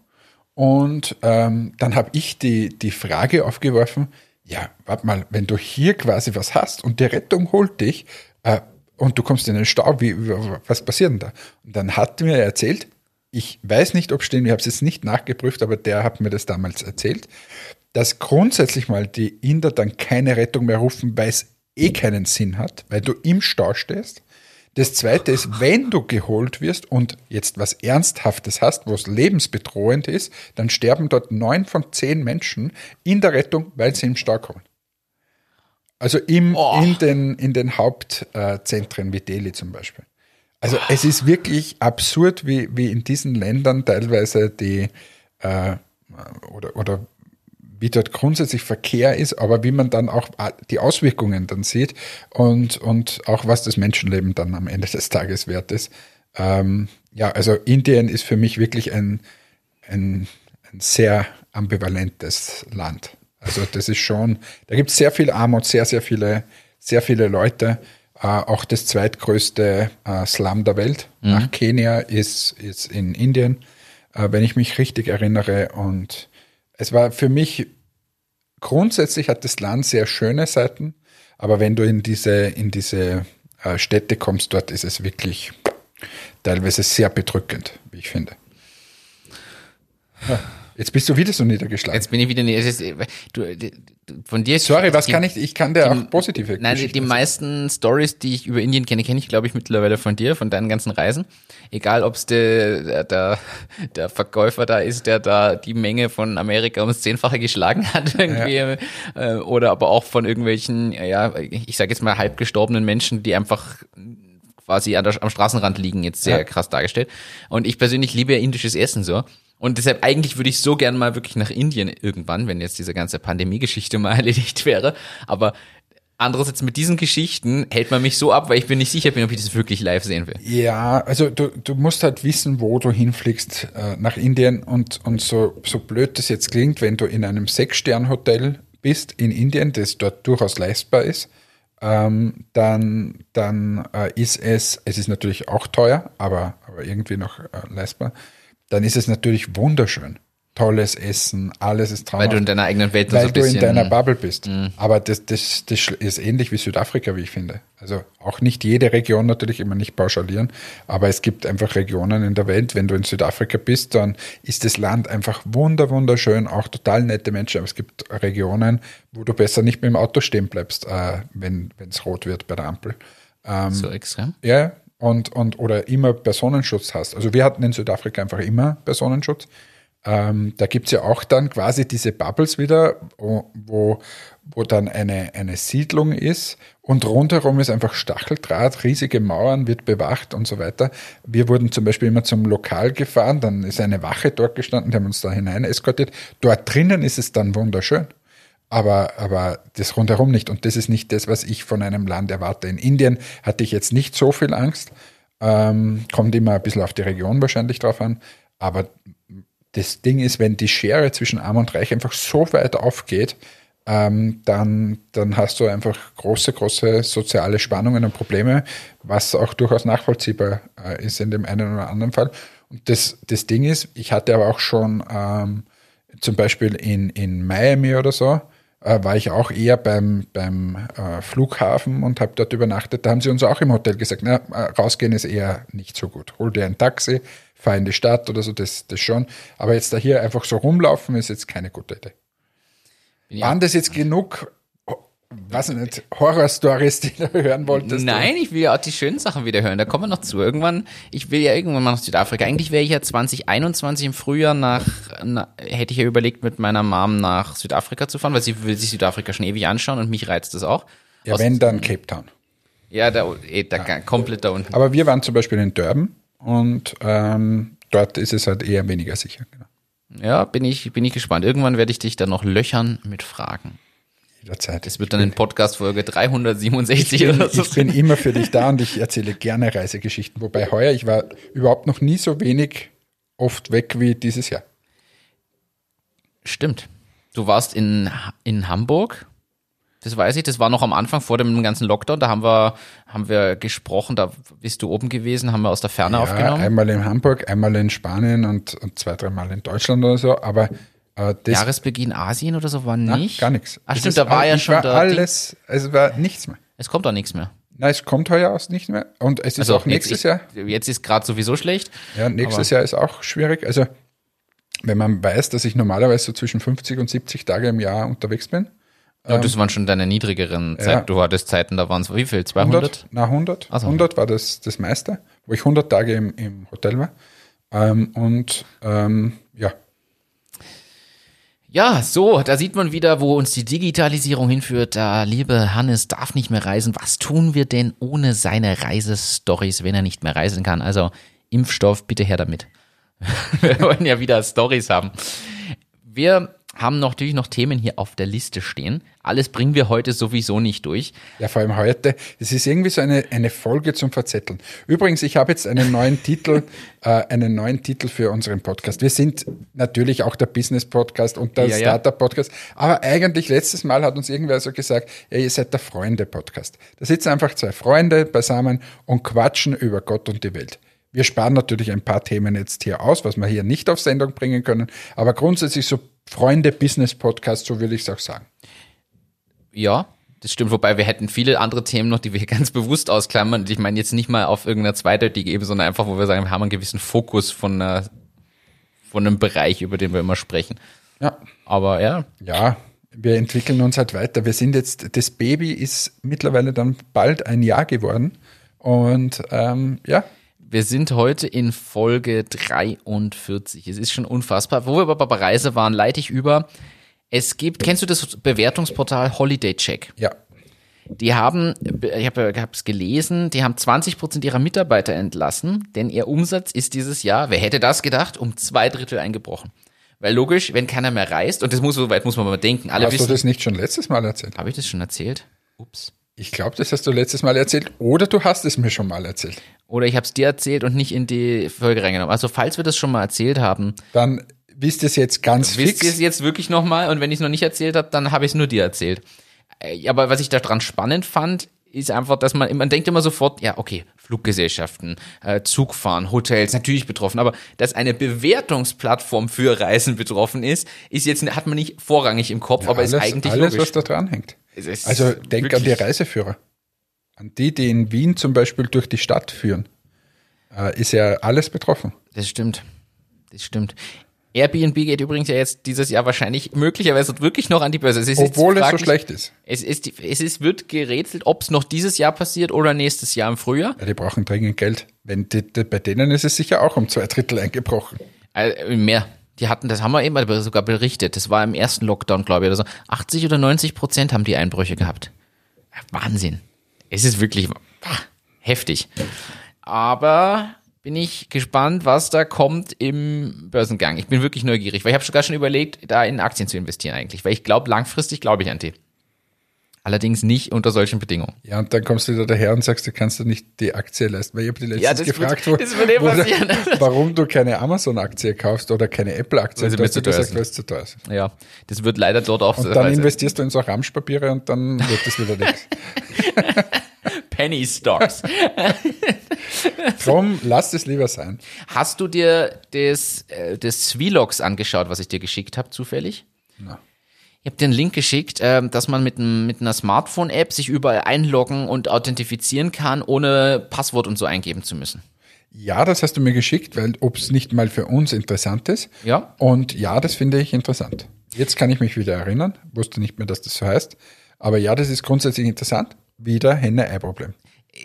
und ähm, dann habe ich die, die Frage aufgeworfen, ja, warte mal, wenn du hier quasi was hast und die Rettung holt dich äh, und du kommst in den Stau, wie, was passiert denn da? Und dann hat mir erzählt, ich weiß nicht, ob stehen, ich habe es jetzt nicht nachgeprüft, aber der hat mir das damals erzählt, dass grundsätzlich mal die Inder dann keine Rettung mehr rufen, weil es eh keinen Sinn hat, weil du im Stau stehst. Das zweite ist, wenn du geholt wirst und jetzt was Ernsthaftes hast, wo es lebensbedrohend ist, dann sterben dort neun von zehn Menschen in der Rettung, weil sie im Stau kommen. Also im, Oh. in den, in den Hauptzentren wie Delhi zum Beispiel. Also es ist wirklich absurd, wie, wie in diesen Ländern teilweise die äh, oder, oder wie dort grundsätzlich Verkehr ist, aber wie man dann auch die Auswirkungen dann sieht und, und auch was das Menschenleben dann am Ende des Tages wert ist. Ähm, ja, also Indien ist für mich wirklich ein, ein, ein sehr ambivalentes Land. Also das ist schon, da gibt es sehr viel Armut, sehr, sehr viele, sehr viele Leute. Äh, auch das zweitgrößte äh, Slum der Welt nach Kenia ist, ist in Indien, äh, wenn ich mich richtig erinnere. Und es war für mich, grundsätzlich hat das Land sehr schöne Seiten, aber wenn du in diese, in diese äh, Städte kommst, dort ist es wirklich teilweise sehr bedrückend, wie ich finde. Ja, jetzt bist du wieder so niedergeschlagen. Jetzt bin ich wieder es ist- Du, du, von dir Sorry, was die- kann ich? Ich kann dir auch positive Nein, die, die meisten Stories, die ich über Indien kenne, kenne ich, glaube ich, mittlerweile von dir, von deinen ganzen Reisen. Egal, ob es der, der, der, Verkäufer da ist, der da die Menge von Amerika ums Zehnfache geschlagen hat, irgendwie, äh, oder aber auch von irgendwelchen, ja, ich sage jetzt mal halb gestorbenen Menschen, die einfach quasi der, am Straßenrand liegen, jetzt sehr Ja. krass dargestellt. Und ich persönlich liebe ja indisches Essen so. Und deshalb eigentlich würde ich so gern mal wirklich nach Indien irgendwann, wenn jetzt diese ganze Pandemie-Geschichte mal erledigt wäre. Aber andererseits mit diesen Geschichten hält man mich so ab, weil ich bin nicht sicher bin, ob ich das wirklich live sehen will. Ja, also du, du musst halt wissen, wo du hinfliegst äh, nach Indien und, und so, so blöd das jetzt klingt, wenn du in einem Sechs-Stern-Hotel bist in Indien, das dort durchaus leistbar ist, ähm, dann, dann äh, ist es, es ist natürlich auch teuer, aber, aber irgendwie noch äh, leistbar, dann ist es natürlich wunderschön. Tolles Essen, alles ist traumhaft. Weil du in deiner eigenen Welt Weil so du in Mhm. deiner Bubble bist. Aber das, das, das ist ähnlich wie Südafrika, wie ich finde. Also auch nicht jede Region natürlich immer nicht pauschalieren, aber es gibt einfach Regionen in der Welt, wenn du in Südafrika bist, dann ist das Land einfach wunder, wunderschön, auch total nette Menschen. Aber es gibt Regionen, wo du besser nicht mit dem Auto stehen bleibst, äh, wenn es rot wird bei der Ampel. Ähm, so extrem. Ja, und, und oder immer Personenschutz hast. Also wir hatten in Südafrika einfach immer Personenschutz. Ähm, da gibt's ja auch dann quasi diese Bubbles wieder, wo, wo, wo dann eine, eine Siedlung ist und rundherum ist einfach Stacheldraht, riesige Mauern, wird bewacht und so weiter. Wir wurden zum Beispiel immer zum Lokal gefahren, dann ist eine Wache dort gestanden, die haben uns da hinein eskortiert. Dort drinnen ist es dann wunderschön aber, aber das rundherum nicht. Und das ist nicht das, was ich von einem Land erwarte. In Indien hatte ich jetzt nicht so viel Angst. Ähm, kommt immer ein bisschen auf die Region wahrscheinlich drauf an. Aber das Ding ist, wenn die Schere zwischen Arm und Reich einfach so weit aufgeht, ähm, dann, dann hast du einfach große, große soziale Spannungen und Probleme, was auch durchaus nachvollziehbar äh, ist in dem einen oder anderen Fall. Und das, das Ding ist, ich hatte aber auch schon ähm, zum Beispiel in, in Miami oder so, äh, war ich auch eher beim, beim äh, Flughafen und habe dort übernachtet. Da haben sie uns auch im Hotel gesagt, na, äh, rausgehen ist eher nicht so gut. Hol dir ein Taxi, fahr in die Stadt oder so, das, das schon. Aber jetzt da hier einfach so rumlaufen, ist jetzt keine gute Idee. Ja- Waren das jetzt genug was nicht, Horror-Stories, die du hören wolltest? Nein, ich will ja auch die schönen Sachen wieder hören. Da kommen wir noch zu. Irgendwann, ich will ja irgendwann mal nach Südafrika. Eigentlich wäre ich ja 2021 im Frühjahr nach, na, hätte ich ja überlegt, mit meiner Mom nach Südafrika zu fahren, weil sie will sich Südafrika schon ewig anschauen und mich reizt das auch. Ja, Aus- wenn, dann Cape Town. Ja, da, eh, da komplett da unten. Aber wir waren zum Beispiel in Durban und ähm, dort ist es halt eher weniger sicher. Genau. Ja, bin ich, bin ich gespannt. Irgendwann werde ich dich dann noch löchern mit Fragen. Jederzeit. Es wird dann in Podcast Folge 367 oder so. Ich bin immer für dich da und ich erzähle gerne Reisegeschichten. Wobei heuer, ich war überhaupt noch nie so wenig oft weg wie dieses Jahr. Stimmt. Du warst in, in Hamburg. Das weiß ich, das war noch am Anfang vor dem ganzen Lockdown. Da haben wir, haben wir gesprochen, da bist du oben gewesen, haben wir aus der Ferne Ja, aufgenommen. einmal in Hamburg, einmal in Spanien und, und zwei, dreimal in Deutschland oder so. Aber äh, das Jahresbeginn Asien oder so war na, nicht. gar nichts. Ach stimmt, da war all- ja schon war alles, es war nichts mehr. Es kommt auch nichts mehr. Nein, es kommt heuer aus nicht mehr. Und es ist Also auch nächstes Jahr. Jetzt ist gerade sowieso schlecht. Ja, nächstes Jahr ist auch schwierig. Also, wenn man weiß, dass ich normalerweise so zwischen 50 und 70 Tage im Jahr unterwegs bin. Ja, das waren schon deine niedrigeren Zeiten. Ja. Du hattest Zeiten, da waren es wie viel? 200? 100? Na, 100. Ach so. 100 war das, das meiste, wo ich 100 Tage im, im Hotel war. Ähm, und ähm, ja, Ja, so, da sieht man wieder, wo uns die Digitalisierung hinführt. Da, liebe Hannes darf nicht mehr reisen. Was tun wir denn ohne seine Reisestories, wenn er nicht mehr reisen kann? Also Impfstoff, bitte her damit. wir wollen ja wieder Stories haben. Wir haben natürlich noch Themen hier auf der Liste stehen. Alles bringen wir heute sowieso nicht durch. ja, vor allem heute. Es ist irgendwie so eine, eine Folge zum Verzetteln. Übrigens, ich habe jetzt einen neuen Titel, äh, einen neuen Titel für unseren Podcast. Wir sind natürlich auch der Business Podcast und der ja. Startup Podcast. Aber eigentlich letztes Mal hat uns irgendwer so gesagt, ja, ihr seid der Freunde Podcast. Da sitzen einfach zwei Freunde beisammen und quatschen über Gott und die Welt. Wir sparen natürlich ein paar Themen jetzt hier aus, was wir hier nicht auf Sendung bringen können. Aber grundsätzlich so Freunde Business Podcast, so will ich es auch sagen. Ja, das stimmt. Wobei wir hätten viele andere Themen noch, die wir hier ganz bewusst ausklammern. Und ich meine jetzt nicht mal auf irgendeiner zweideutige Ebene, sondern einfach, wo wir sagen, wir haben einen gewissen Fokus von, einer, von einem Bereich, über den wir immer sprechen. Ja. Aber ja, Ja, wir entwickeln uns halt weiter. Wir sind jetzt, das Baby ist mittlerweile dann bald ein Jahr geworden. Und ähm, ja, wir sind heute in Folge 43. Es ist schon unfassbar. Wo wir aber bei Reise waren, leite ich über. Es gibt, kennst du das Bewertungsportal Holiday Check? ja, Die haben, ich habe es gelesen, die haben 20 Prozent ihrer Mitarbeiter entlassen, denn ihr Umsatz ist dieses Jahr, wer hätte das gedacht, um zwei Drittel eingebrochen. Weil logisch, wenn keiner mehr reist, und das muss, so weit muss man mal denken, alle hast du wissen, das nicht schon letztes Mal erzählt? habe ich das schon erzählt? Ups. Ich glaube, das hast du letztes Mal erzählt oder du hast es mir schon mal erzählt. Oder ich habe es dir erzählt und nicht in die Folge reingenommen. Also falls wir das schon mal erzählt haben, Dann wisst ihr es jetzt ganz wisst ihr es fix. jetzt wirklich nochmal und wenn ich es noch nicht erzählt habe, dann habe ich es nur dir erzählt. Äh, Aber was ich daran spannend fand, ist einfach, dass man, man denkt immer sofort, ja, okay, Fluggesellschaften, äh, Zugfahren, Hotels, natürlich betroffen, aber dass eine Bewertungsplattform für Reisen betroffen ist, ist jetzt, hat man nicht vorrangig im Kopf, aber alles, ist eigentlich alles logisch. was da dran hängt. Also denk an die Reiseführer. An die, die in Wien zum Beispiel durch die Stadt führen. Äh, ist ja alles betroffen. Das stimmt. Das stimmt. Airbnb geht übrigens ja jetzt dieses Jahr wahrscheinlich möglicherweise wirklich noch an die Börse. Es Obwohl es so schlecht ist. Es ist, es ist, wird gerätselt, ob es noch dieses Jahr passiert oder nächstes Jahr im Frühjahr. Ja, die brauchen dringend Geld. Wenn die, die, bei denen ist es sicher auch um zwei Drittel eingebrochen. Äh, mehr. Die hatten, das haben wir eben sogar berichtet. Das war im ersten Lockdown, glaube ich, oder so. 80 oder 90 Prozent haben die Einbrüche gehabt. Wahnsinn. Es ist wirklich ah, heftig. Aber bin ich gespannt, was da kommt im Börsengang. Ich bin wirklich neugierig, weil ich habe sogar schon überlegt, da in Aktien zu investieren eigentlich, weil ich glaube, langfristig glaube ich an die. Allerdings nicht unter solchen Bedingungen. Ja, und dann kommst du wieder daher und sagst, du kannst dir nicht die Aktie leisten. Weil ich habe die letztens Ja, gefragt, wird- eh wo, passieren. warum du keine Amazon-Aktie kaufst oder keine Apple-Aktie. Und du hast zu gesagt, sind. weil es zu teuer ist. Ja, das wird leider dort auch Und dann investierst du in so Ramschpapiere und dann wird das wieder nichts. Penny Stocks. Drum, lass es lieber sein. Hast du dir das, äh, das Vlogs angeschaut, was ich dir geschickt habe, zufällig? Na. Ich habe dir einen Link geschickt, ähm, dass man mit, einem- mit einer Smartphone-App sich überall einloggen und authentifizieren kann, ohne Passwort und so eingeben zu müssen. Ja, das hast du mir geschickt, weil ob es nicht mal für uns interessant ist. Ja. Und ja, das finde ich interessant. Jetzt kann ich mich wieder erinnern, wusste nicht mehr, dass das so heißt. Aber ja, das ist grundsätzlich interessant. Wieder Henne-Ei-Problem.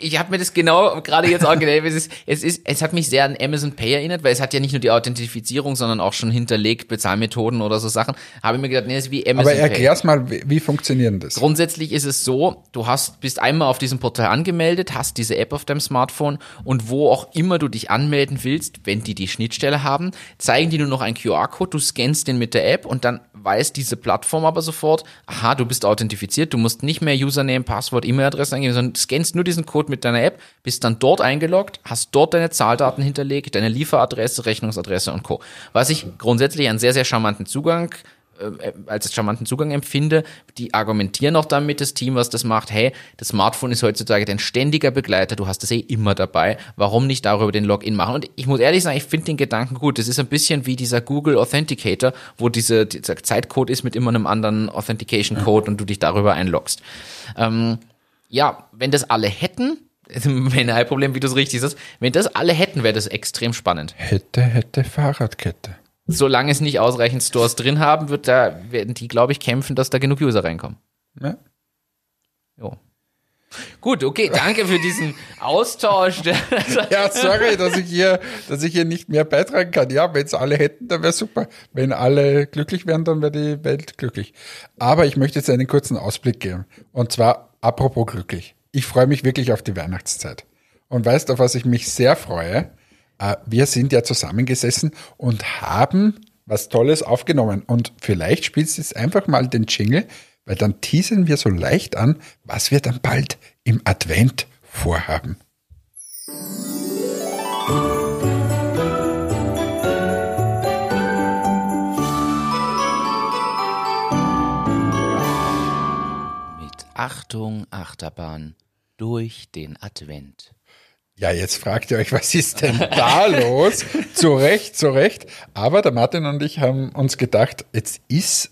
Ich habe mir das genau gerade jetzt auch gedacht. Es, ist, es, ist, es hat mich sehr an Amazon Pay erinnert, weil es hat ja nicht nur die Authentifizierung, sondern auch schon hinterlegt Bezahlmethoden oder so Sachen. Habe ich mir gedacht, nee, das ist wie Amazon Aber Pay. erklär's mal, wie, wie funktioniert das? Grundsätzlich ist es so, du hast, bist einmal auf diesem Portal angemeldet, hast diese App auf deinem Smartphone und wo auch immer du dich anmelden willst, wenn die die Schnittstelle haben, zeigen die nur noch einen QR-Code, du scannst den mit der App und dann weiß diese Plattform aber sofort, aha, du bist authentifiziert, du musst nicht mehr Username, Passwort, E-Mail-Adresse eingeben, sondern scannst nur diesen Code mit deiner App, bist dann dort eingeloggt, hast dort deine Zahldaten hinterlegt, deine Lieferadresse, Rechnungsadresse und Co. Was ich grundsätzlich einen sehr, sehr charmanten Zugang äh, als charmanten Zugang empfinde. Die argumentieren auch damit, das Team, was das macht, hey, das Smartphone ist heutzutage dein ständiger Begleiter, du hast das eh immer dabei, warum nicht darüber den Login machen? Und ich muss ehrlich sagen, ich finde den Gedanken gut. Das ist ein bisschen wie dieser Google Authenticator, wo diese, dieser Zeitcode ist mit immer einem anderen Authentication Code und du dich darüber einloggst. Ähm, ja, wenn das alle hätten, wenn ein Problem, wie du es richtig sagst, wenn das alle hätten, wäre das extrem spannend. Hätte, hätte Fahrradkette. Solange es nicht ausreichend Stores drin haben, wird da, werden die, glaube ich, kämpfen, dass da genug User reinkommen. Ja. Jo. Gut, okay, danke für diesen Austausch. Ja, sorry, dass ich hier, dass ich hier nicht mehr beitragen kann. Ja, wenn es alle hätten, dann wäre super. Wenn alle glücklich wären, dann wäre die Welt glücklich. Aber ich möchte jetzt einen kurzen Ausblick geben. Und zwar apropos glücklich. Ich freue mich wirklich auf die Weihnachtszeit. Und weißt, auf was ich mich sehr freue? Äh, Wir sind ja zusammengesessen und haben was Tolles aufgenommen. Und vielleicht spielst du jetzt einfach mal den Jingle, weil dann teasern wir so leicht an, was wir dann bald im Advent vorhaben. Achtung, Achterbahn durch den Advent. Ja, jetzt fragt ihr euch, was ist denn da los? zu Recht, zu Recht. Aber der Martin und ich haben uns gedacht, jetzt ist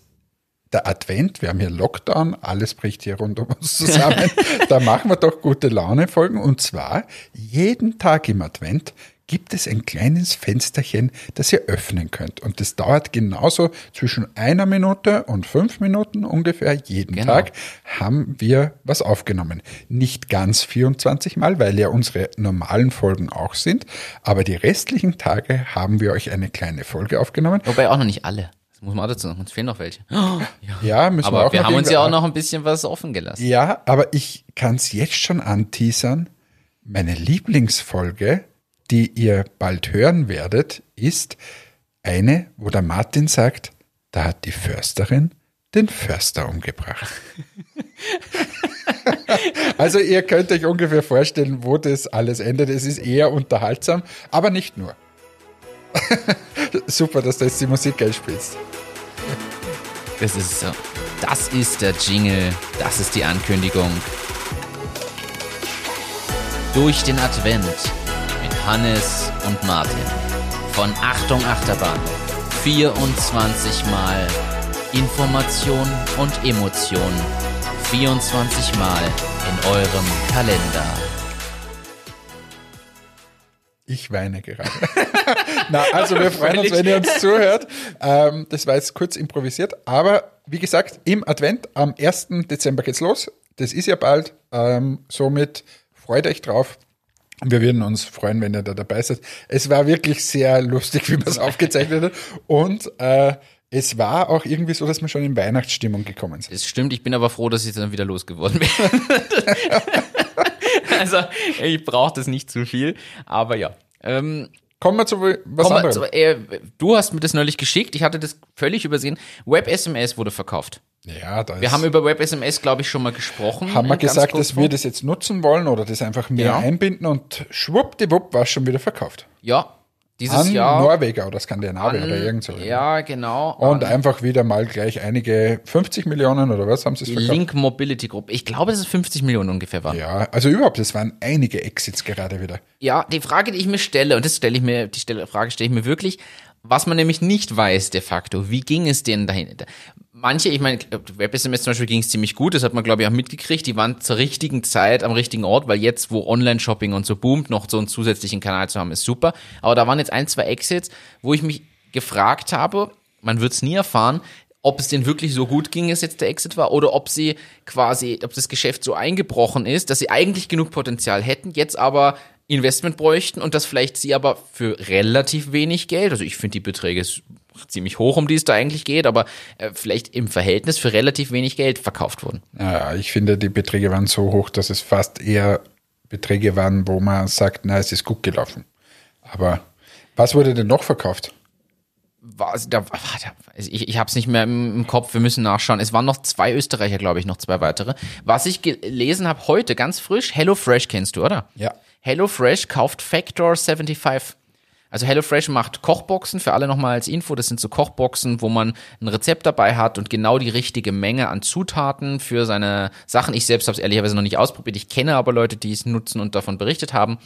der Advent, wir haben hier Lockdown, alles bricht hier rund um uns zusammen. da machen wir doch gute Laune-Folgen. Und zwar jeden Tag im Advent gibt es ein kleines Fensterchen, das ihr öffnen könnt. Und das dauert genauso zwischen einer Minute und fünf Minuten ungefähr. Jeden Genau. Tag haben wir was aufgenommen. Nicht ganz 24 Mal, weil ja unsere normalen Folgen auch sind. Aber die restlichen Tage haben wir euch eine kleine Folge aufgenommen. Wobei auch noch nicht alle. Das muss man auch dazu sagen. Uns fehlen noch welche. Oh, ja. Ja, müssen wir Aber auch wir noch haben uns ja auch noch ein bisschen was offen gelassen. Ja, aber ich kann es jetzt schon anteasern. Meine Lieblingsfolge, die ihr bald hören werdet, ist eine, wo der Martin sagt, da hat die Försterin den Förster umgebracht. also ihr könnt euch ungefähr vorstellen, wo das alles endet. Es ist eher unterhaltsam, aber nicht nur. Super, dass du jetzt die Musik einspielst. Das ist so. Das ist der Jingle. Das ist die Ankündigung. Durch den Advent Hannes und Martin. Von Achtung Achterbahn. 24 Mal Information und Emotion. 24 Mal in eurem Kalender. Ich weine gerade. Na, also wir freuen uns, wenn ihr uns zuhört. Ähm, das war jetzt kurz improvisiert, aber wie gesagt, im Advent am 1. Dezember geht's los. Das ist ja bald. Ähm, somit freut euch drauf. Wir würden uns freuen, wenn ihr da dabei seid. Es war wirklich sehr lustig, wie man es aufgezeichnet hat. Und äh, es war auch irgendwie so, dass wir schon in Weihnachtsstimmung gekommen sind. Es stimmt, ich bin aber froh, dass ich dann wieder losgeworden bin. also, ich brauche das nicht zu viel, aber ja. Ähm, Kommen wir zu was Komm mal anderem. zu, äh, du hast mir das neulich geschickt, ich hatte das völlig übersehen. WebSMS wurde verkauft. ja, da ist, Wir haben über WebSMS, glaube ich, schon mal gesprochen. haben wir ganz gesagt, dass wir das jetzt nutzen wollen oder das einfach mehr Ja. einbinden und schwuppdiwupp war es schon wieder verkauft. Ja, dieses An Jahr. Norweger oder Skandinavier an- oder irgend so. Ja, genau. Und einfach wieder mal gleich einige 50 Millionen oder was haben sie es die verkauft? Link Mobility Group. Ich glaube, dass es 50 Millionen ungefähr waren. Ja, also überhaupt, es waren einige Exits gerade wieder. Ja, die Frage, die ich mir stelle, und das stelle ich mir, die Frage stelle ich mir wirklich, was man nämlich nicht weiß de facto, wie ging es denen dahin? Manche, ich meine, WebSMS zum Beispiel ging es ziemlich gut, das hat man glaube ich auch mitgekriegt, die waren zur richtigen Zeit am richtigen Ort, weil jetzt, wo Online-Shopping und so boomt, noch so einen zusätzlichen Kanal zu haben, ist super. Aber da waren jetzt ein, zwei Exits, wo ich mich gefragt habe, man wird es nie erfahren, ob es denen wirklich so gut ging, es jetzt der Exit war, oder ob sie quasi, ob das Geschäft so eingebrochen ist, dass sie eigentlich genug Potenzial hätten, jetzt aber Investment bräuchten und das vielleicht sie aber für relativ wenig Geld, also ich finde die Beträge ziemlich hoch, um die es da eigentlich geht, aber äh, vielleicht im Verhältnis für relativ wenig Geld verkauft wurden. Ja, ich finde, die Beträge waren so hoch, dass es fast eher Beträge waren, wo man sagt, na, es ist gut gelaufen. Aber was wurde denn noch verkauft? Was, da, warte, ich, ich habe es nicht mehr im, im, Kopf, wir müssen nachschauen. Es waren noch zwei Österreicher, glaube ich, noch zwei weitere. Was ich gelesen habe heute, ganz frisch, HelloFresh kennst du, oder? Ja. HelloFresh kauft Factor 75. Also HelloFresh macht Kochboxen, für alle nochmal als Info, das sind so Kochboxen, wo man ein Rezept dabei hat und genau die richtige Menge an Zutaten für seine Sachen. Ich selbst habe es ehrlicherweise noch nicht ausprobiert, ich kenne aber Leute, die es nutzen und davon berichtet haben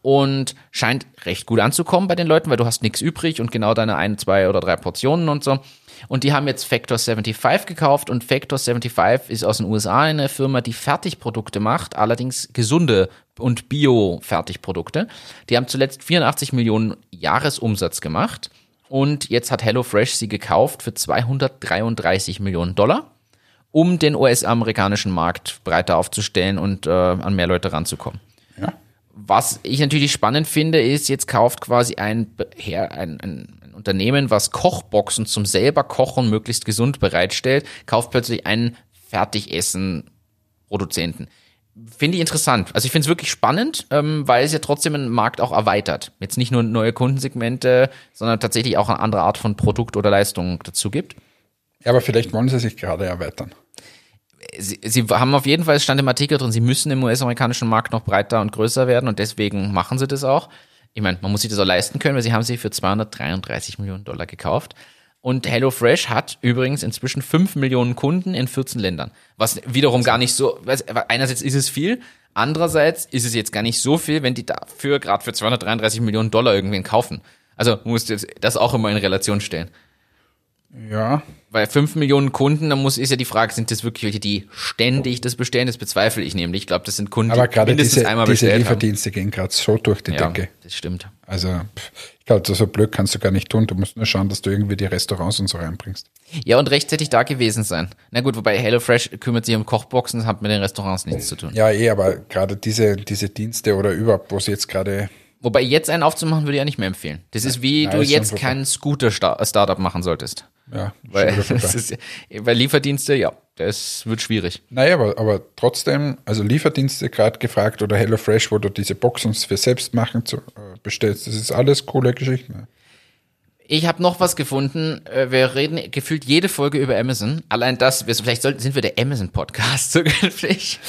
und scheint recht gut anzukommen bei den Leuten, weil du hast nichts übrig und genau deine ein, zwei oder drei Portionen und so. Und die haben jetzt Factor 75 gekauft und Factor 75 ist aus den USA eine Firma, die Fertigprodukte macht, allerdings gesunde und Bio-Fertigprodukte. Die haben zuletzt 84 Millionen Jahresumsatz gemacht und jetzt hat HelloFresh sie gekauft für 233 Millionen Dollar, um den US-amerikanischen Markt breiter aufzustellen und äh, an mehr Leute ranzukommen. Ja. Was ich natürlich spannend finde, ist, jetzt kauft quasi ein, ein, ein Unternehmen, was Kochboxen zum selber kochen möglichst gesund bereitstellt, kauft plötzlich einen Fertigessen-Produzenten. Finde ich interessant. Also ich finde es wirklich spannend, ähm, weil es ja trotzdem einen Markt auch erweitert. Jetzt nicht nur neue Kundensegmente, sondern tatsächlich auch eine andere Art von Produkt oder Leistung dazu gibt. Ja, aber vielleicht wollen sie sich gerade erweitern. Sie, sie haben auf jeden Fall, es stand im Artikel drin, sie müssen im US-amerikanischen Markt noch breiter und größer werden und deswegen machen sie das auch ich meine, man muss sich das auch leisten können, weil sie haben sie für 233 Millionen Dollar gekauft. Und HelloFresh hat übrigens inzwischen 5 Millionen Kunden in 14 Ländern. Was wiederum gar nicht so, einerseits ist es viel, andererseits ist es jetzt gar nicht so viel, wenn die dafür gerade für 233 Millionen Dollar irgendwen kaufen. Also musst du das auch immer in Relation stellen. Ja. Weil 5 Millionen Kunden, dann muss, ist ja die Frage, sind das wirklich welche, die ständig das bestellen? Das bezweifle ich nämlich. Ich glaube, das sind Kunden, Aber die mindestens diese, einmal diese bestellt Lieferdienste haben. gehen gerade so durch die ja, Decke. das stimmt. Also, ich glaube, so blöd kannst du gar nicht tun. Du musst nur schauen, dass du irgendwie die Restaurants und so reinbringst. Ja, und rechtzeitig da gewesen sein. Na gut, wobei HelloFresh kümmert sich um Kochboxen, das hat mit den Restaurants nichts zu tun. Ja, eh, aber gerade diese, diese Dienste oder überhaupt, wo sie jetzt gerade Wobei jetzt einen aufzumachen würde ich ja nicht mehr empfehlen. Das ist wie Nein, du jetzt keinen Scooter-Startup machen solltest. Ja, weil, ist, weil Lieferdienste, ja, das wird schwierig. Naja, aber, aber trotzdem, also Lieferdienste gerade gefragt oder HelloFresh, wo du diese Boxen für selbst machen zu, äh, bestellst, das ist alles coole Geschichten. Ich habe noch was gefunden. Äh, wir reden gefühlt jede Folge über Amazon. Allein das, vielleicht sollten, sind wir der Amazon-Podcast zukünftig.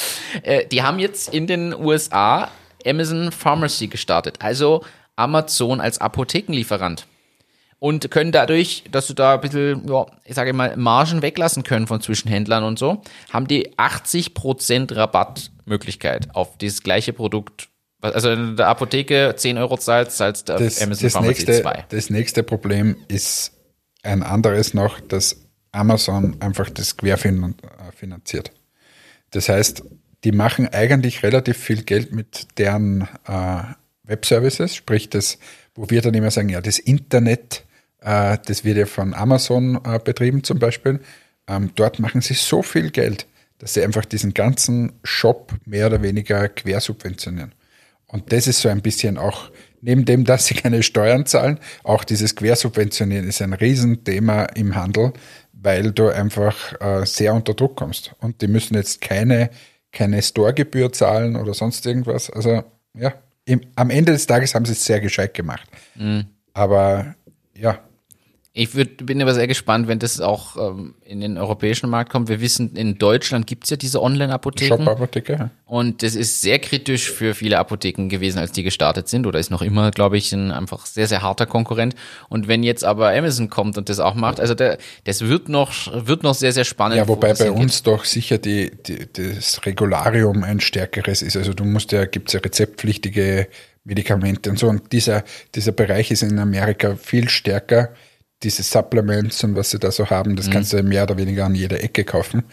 Äh, die haben jetzt in den USA Amazon Pharmacy gestartet, also Amazon als Apothekenlieferant und können dadurch, dass du da ein bisschen, ja, ich sage mal, Margen weglassen können von Zwischenhändlern und so, haben die 80% Rabattmöglichkeit auf dieses gleiche Produkt. Also in der Apotheke 10 Euro zahlt, zahlst das, Amazon das Pharmacy nächste, 2. Das nächste Problem ist ein anderes noch, dass Amazon einfach das querfinanziert. Das heißt, die machen eigentlich relativ viel Geld mit deren äh, Webservices, sprich das, wo wir dann immer sagen, ja, das Internet äh, das wird ja von Amazon äh, betrieben zum Beispiel. Ähm, dort machen sie so viel Geld, dass sie einfach diesen ganzen Shop mehr oder weniger quersubventionieren. Und das ist so ein bisschen auch, neben dem, dass sie keine Steuern zahlen, auch dieses Quersubventionieren ist ein Riesenthema im Handel, weil du einfach äh, sehr unter Druck kommst. Und die müssen jetzt keine, keine Storegebühr zahlen oder sonst irgendwas. Also ja, im, am Ende des Tages haben sie es sehr gescheit gemacht. Mhm. Aber ja, ich würd, bin aber sehr gespannt, wenn das auch ähm, in den europäischen Markt kommt. Wir wissen, in Deutschland gibt es ja diese Online-Apotheken. Shop-Apotheke. Und das ist sehr kritisch für viele Apotheken gewesen, als die gestartet sind. Oder ist noch immer, glaube ich, ein einfach sehr, sehr harter Konkurrent. Und wenn jetzt aber Amazon kommt und das auch macht, also der, das wird noch, wird noch sehr, sehr spannend. Ja, wobei bei uns doch sicher die, die, das Regularium ein stärkeres ist. Also du musst ja, gibt es ja rezeptpflichtige Medikamente und so. Und dieser, dieser Bereich ist in Amerika viel stärker diese Supplements und was sie da so haben, das mhm. kannst du mehr oder weniger an jeder Ecke kaufen.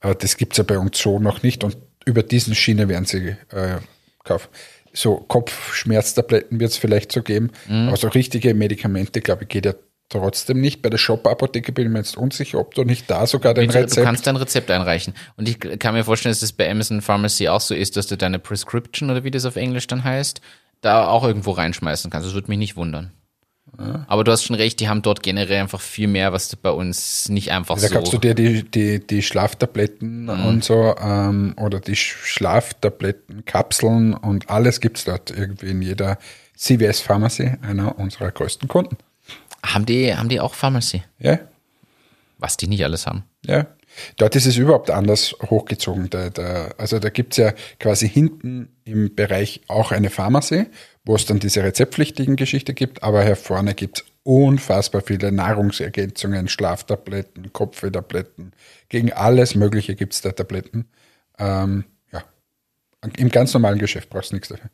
Aber das gibt's ja bei uns so noch nicht und über diesen Schiene werden sie äh, kaufen. So Kopfschmerztabletten wird es vielleicht so geben, mhm. aber so richtige Medikamente, glaube ich, geht ja trotzdem nicht. Bei der Shop-Apotheke bin ich mir jetzt unsicher, ob du nicht da sogar den Du Rezept. kannst dein Rezept einreichen. Und ich kann mir vorstellen, dass das bei Amazon Pharmacy auch so ist, dass du deine Prescription oder wie das auf Englisch dann heißt, da auch irgendwo reinschmeißen kannst. Das würde mich nicht wundern. Aber du hast schon recht, die haben dort generell einfach viel mehr, was du bei uns nicht einfach da so. kaufst du dir die, die, die Schlaftabletten Mhm. und so ähm, oder die Schlaftabletten, Kapseln und alles gibt's dort irgendwie in jeder CVS Pharmacy, einer unserer größten Kunden. haben die, haben die auch Pharmacy? Ja, Was die nicht alles haben. ja. Dort ist es überhaupt anders hochgezogen. Da, da, also da gibt's ja quasi hinten im Bereich auch eine Pharmacy, wo es dann diese rezeptpflichtigen Geschichte gibt, aber hier vorne gibt's unfassbar viele Nahrungsergänzungen, Schlaftabletten, Kopfwehtabletten, gegen alles Mögliche gibt's da Tabletten. Ähm, ja. Im ganz normalen Geschäft brauchst du nichts dafür.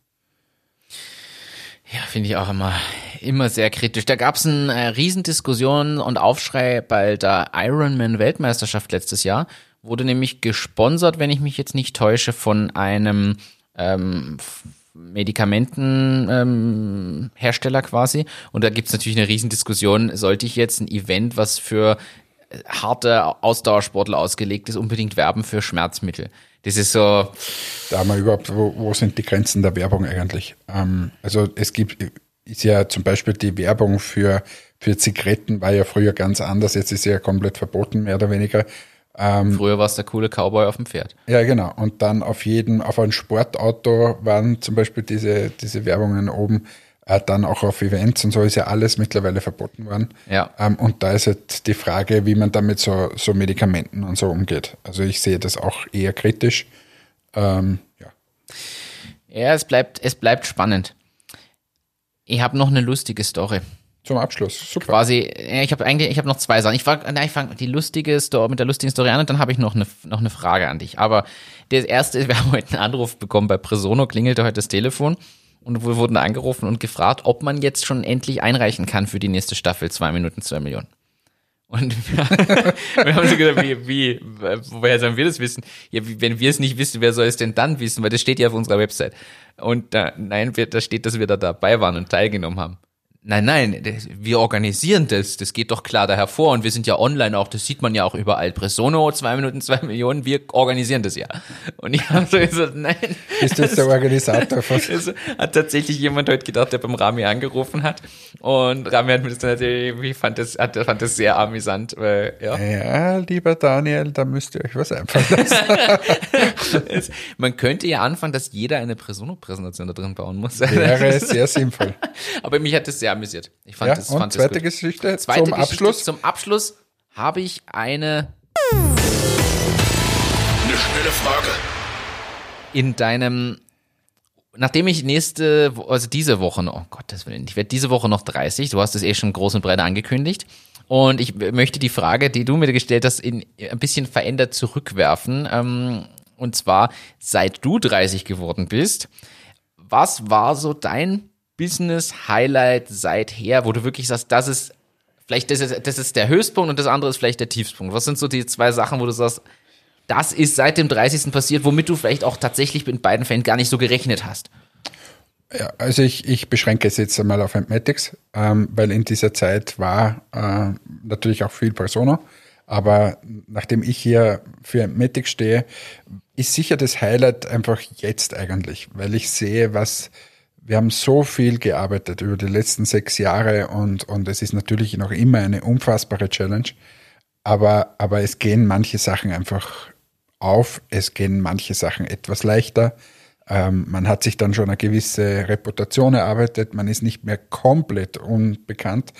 Ja, finde ich auch immer, immer sehr kritisch. Da gab es eine äh, Riesendiskussion und Aufschrei bei der Ironman-Weltmeisterschaft letztes Jahr. Wurde nämlich gesponsert, wenn ich mich jetzt nicht täusche, von einem ähm, Medikamentenhersteller ähm, quasi. Und da gibt es natürlich eine Riesendiskussion, sollte ich jetzt ein Event, was für äh, harte Ausdauersportler ausgelegt ist, unbedingt werben für Schmerzmittel. Das ist so, Da haben wir überhaupt, wo, wo sind die Grenzen der Werbung eigentlich? Ähm, also es gibt, ist ja zum Beispiel die Werbung für, für Zigaretten war ja früher ganz anders, jetzt ist sie ja komplett verboten, mehr oder weniger. Früher war es der coole Cowboy auf dem Pferd. Ja, genau. Und dann auf jeden, auf ein Sportauto waren zum Beispiel diese, diese Werbungen oben, äh, dann auch auf Events und so ist ja alles mittlerweile verboten worden. Ja. Ähm, und da ist halt die Frage, wie man damit so, so Medikamenten und so umgeht. Also ich sehe das auch eher kritisch. Ähm, ja. Ja, es bleibt, es bleibt spannend. Ich habe noch eine lustige Story. Zum Abschluss. Super. Quasi, ich habe eigentlich, ich habe noch zwei Sachen. Ich fange ich fang die lustige Story mit der lustigen Story an und dann habe ich noch eine, noch eine Frage an dich. Aber das erste ist, wir haben heute einen Anruf bekommen bei Presono, klingelte heute das Telefon und wir wurden angerufen und gefragt, ob man jetzt schon endlich einreichen kann für die nächste Staffel zwei Minuten, zwei Millionen. Und wir, wir haben so gedacht, wie, wie, woher sollen wir das wissen? Ja, wie, wenn wir es nicht wissen, wer soll es denn dann wissen? Weil das steht ja auf unserer Website. Und da, nein, wir, da steht, dass wir da dabei waren und teilgenommen haben. Nein, nein, das, wir organisieren das. Das geht doch klar da hervor. Und wir sind ja online auch, das sieht man ja auch überall. Presono, zwei Minuten, zwei Millionen, wir organisieren das ja. Und ich habe so gesagt, nein. Bist du jetzt der Organisator von Das hat tatsächlich jemand heute gedacht, der beim Rami angerufen hat. Und Rami hat mir das dann natürlich, ich fand das, hat, fand das sehr amüsant, weil, ja. Ja, lieber Daniel, da müsst ihr euch was einfallen lassen. Es, man könnte ja anfangen, dass jeder eine Presono-Präsentation da drin bauen muss. Wäre sehr sinnvoll. Aber mich hat das sehr amüsiert. Ich fand Ja, das, und fand zweite das. Geschichte Zweite zum Geschichte, Abschluss. Zum Abschluss habe ich eine Eine schnelle Frage. in deinem, nachdem ich nächste, also diese Woche noch, oh Gottes Willen, ich werde diese Woche noch 30, du hast es eh schon groß und breit angekündigt. Und ich möchte die Frage, die du mir gestellt hast, in, ein bisschen verändert zurückwerfen. Ähm, und zwar, seit du 30 geworden bist, was war so dein Business-Highlight seither, wo du wirklich sagst, das ist vielleicht das ist, das ist der Höchstpunkt und das andere ist vielleicht der Tiefspunkt. Was sind so die zwei Sachen, wo du sagst, das ist seit dem 30. passiert, womit du vielleicht auch tatsächlich in beiden Fällen gar nicht so gerechnet hast? Ja, also ich, ich beschränke es jetzt einmal auf Antmatics, ähm, weil in dieser Zeit war äh, natürlich auch viel Persona. Aber nachdem ich hier für Antmatics stehe, ist sicher das Highlight einfach jetzt eigentlich, weil ich sehe, was wir haben so viel gearbeitet über die letzten sechs Jahre und, und es ist natürlich noch immer eine unfassbare Challenge. Aber, aber es gehen manche Sachen einfach auf, es gehen manche Sachen etwas leichter. Ähm, man hat sich dann schon eine gewisse Reputation erarbeitet, man ist nicht mehr komplett unbekannt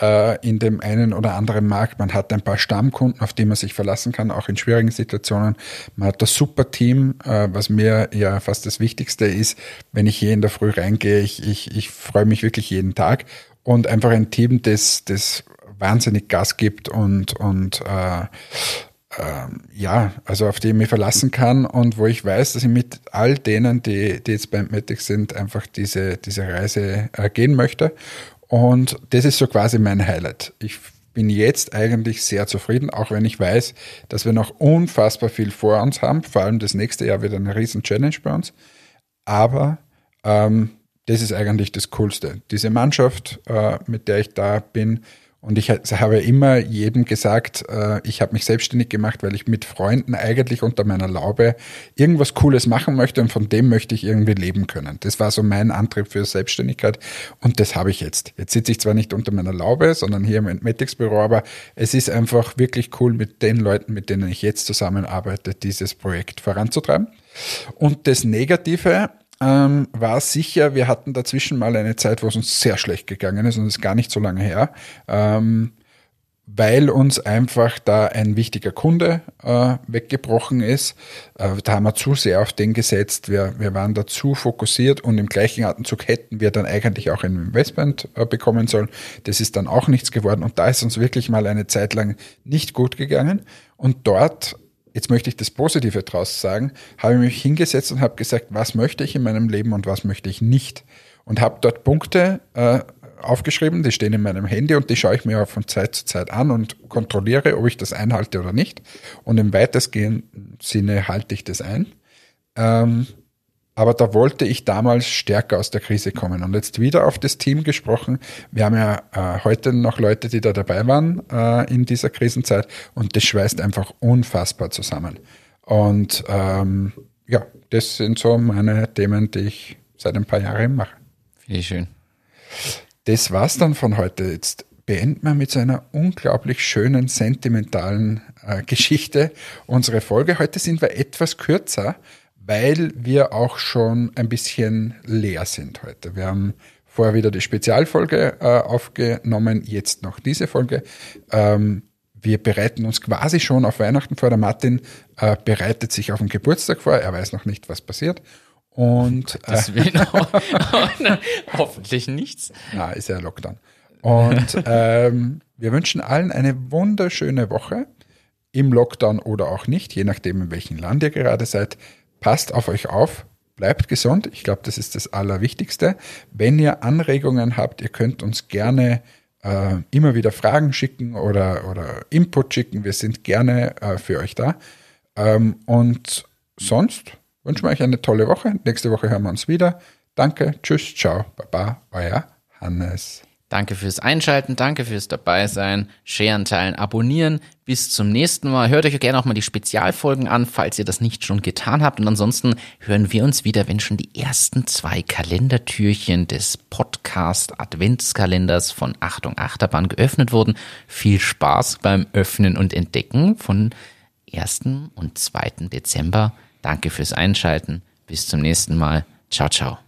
äh, in dem einen oder anderen Markt. Man hat ein paar Stammkunden, auf die man sich verlassen kann, auch in schwierigen Situationen. Man hat das super Team, äh, was mir ja fast das Wichtigste ist, wenn ich hier in der Früh reingehe. Ich, ich, ich freue mich wirklich jeden Tag und einfach ein Team, das, das wahnsinnig Gas gibt und, und äh, ähm, ja, also auf die ich mich verlassen kann und wo ich weiß, dass ich mit all denen, die, die jetzt beim sind, einfach diese, diese Reise äh, gehen möchte. Und das ist so quasi mein Highlight. Ich bin jetzt eigentlich sehr zufrieden, auch wenn ich weiß, dass wir noch unfassbar viel vor uns haben. Vor allem das nächste Jahr wird eine riesen Challenge bei uns. Aber ähm, das ist eigentlich das Coolste. Diese Mannschaft, äh, mit der ich da bin Und ich habe immer jedem gesagt, äh, ich habe mich selbstständig gemacht, weil ich mit Freunden eigentlich unter meiner Laube irgendwas Cooles machen möchte und von dem möchte ich irgendwie leben können. Das war so mein Antrieb für Selbstständigkeit und das habe ich jetzt. Jetzt sitze ich zwar nicht unter meiner Laube, sondern hier im Entmetics Büro, aber es ist einfach wirklich cool mit den Leuten, mit denen ich jetzt zusammenarbeite, dieses Projekt voranzutreiben. Und das Negative ähm, war sicher, wir hatten dazwischen mal eine Zeit, wo es uns sehr schlecht gegangen ist und das ist gar nicht so lange her, ähm, weil uns einfach da ein wichtiger Kunde äh, weggebrochen ist. Äh, da haben wir zu sehr auf den gesetzt, wir, wir waren da zu fokussiert und im gleichen Atemzug hätten wir dann eigentlich auch ein Investment äh, bekommen sollen. Das ist dann auch nichts geworden und da ist uns wirklich mal eine Zeit lang nicht gut gegangen und dort jetzt möchte ich das Positive draus sagen, habe ich mich hingesetzt und habe gesagt, was möchte ich in meinem Leben und was möchte ich nicht. Und habe dort Punkte äh, aufgeschrieben, die stehen in meinem Handy und die schaue ich mir auch von Zeit zu Zeit an und kontrolliere, ob ich das einhalte oder nicht. Und im weitestgehenden Sinne halte ich das ein. Ähm, aber da wollte ich damals stärker aus der Krise kommen. Und jetzt wieder auf das Team gesprochen. Wir haben ja äh, heute noch Leute, die da dabei waren äh, in dieser Krisenzeit. Und das schweißt einfach unfassbar zusammen. Und ähm, ja, das sind so meine Themen, die ich seit ein paar Jahren mache. Finde ich schön. Das war's dann von heute. Jetzt beenden wir mit so einer unglaublich schönen, sentimentalen äh, Geschichte unsere Folge. Heute sind wir etwas kürzer, weil wir auch schon ein bisschen leer sind heute. Wir haben vorher wieder die Spezialfolge äh, aufgenommen, jetzt noch diese Folge. Ähm, wir bereiten uns quasi schon auf Weihnachten vor. Der Martin äh, bereitet sich auf den Geburtstag vor. Er weiß noch nicht, was passiert. Und äh, hoffentlich nichts. Na, ist ja Lockdown. Und ähm, wir wünschen allen eine wunderschöne Woche im Lockdown oder auch nicht, je nachdem, in welchem Land ihr gerade seid passt auf euch auf, bleibt gesund. Ich glaube, das ist das Allerwichtigste. Wenn ihr Anregungen habt, ihr könnt uns gerne äh, immer wieder Fragen schicken oder, oder Input schicken. Wir sind gerne äh, für euch da. Ähm, und sonst wünschen wir euch eine tolle Woche. Nächste Woche hören wir uns wieder. Danke, tschüss, ciao, baba, euer Hannes. Danke fürs Einschalten, danke fürs Dabeisein, sharen, teilen, abonnieren. Bis zum nächsten Mal. Hört euch gerne auch mal die Spezialfolgen an, falls ihr das nicht schon getan habt. Und ansonsten hören wir uns wieder, wenn schon die ersten zwei Kalendertürchen des Podcast Adventskalenders von Achtung Achterbahn geöffnet wurden. Viel Spaß beim Öffnen und Entdecken von 1. und 2. Dezember. Danke fürs Einschalten. Bis zum nächsten Mal. Ciao, ciao.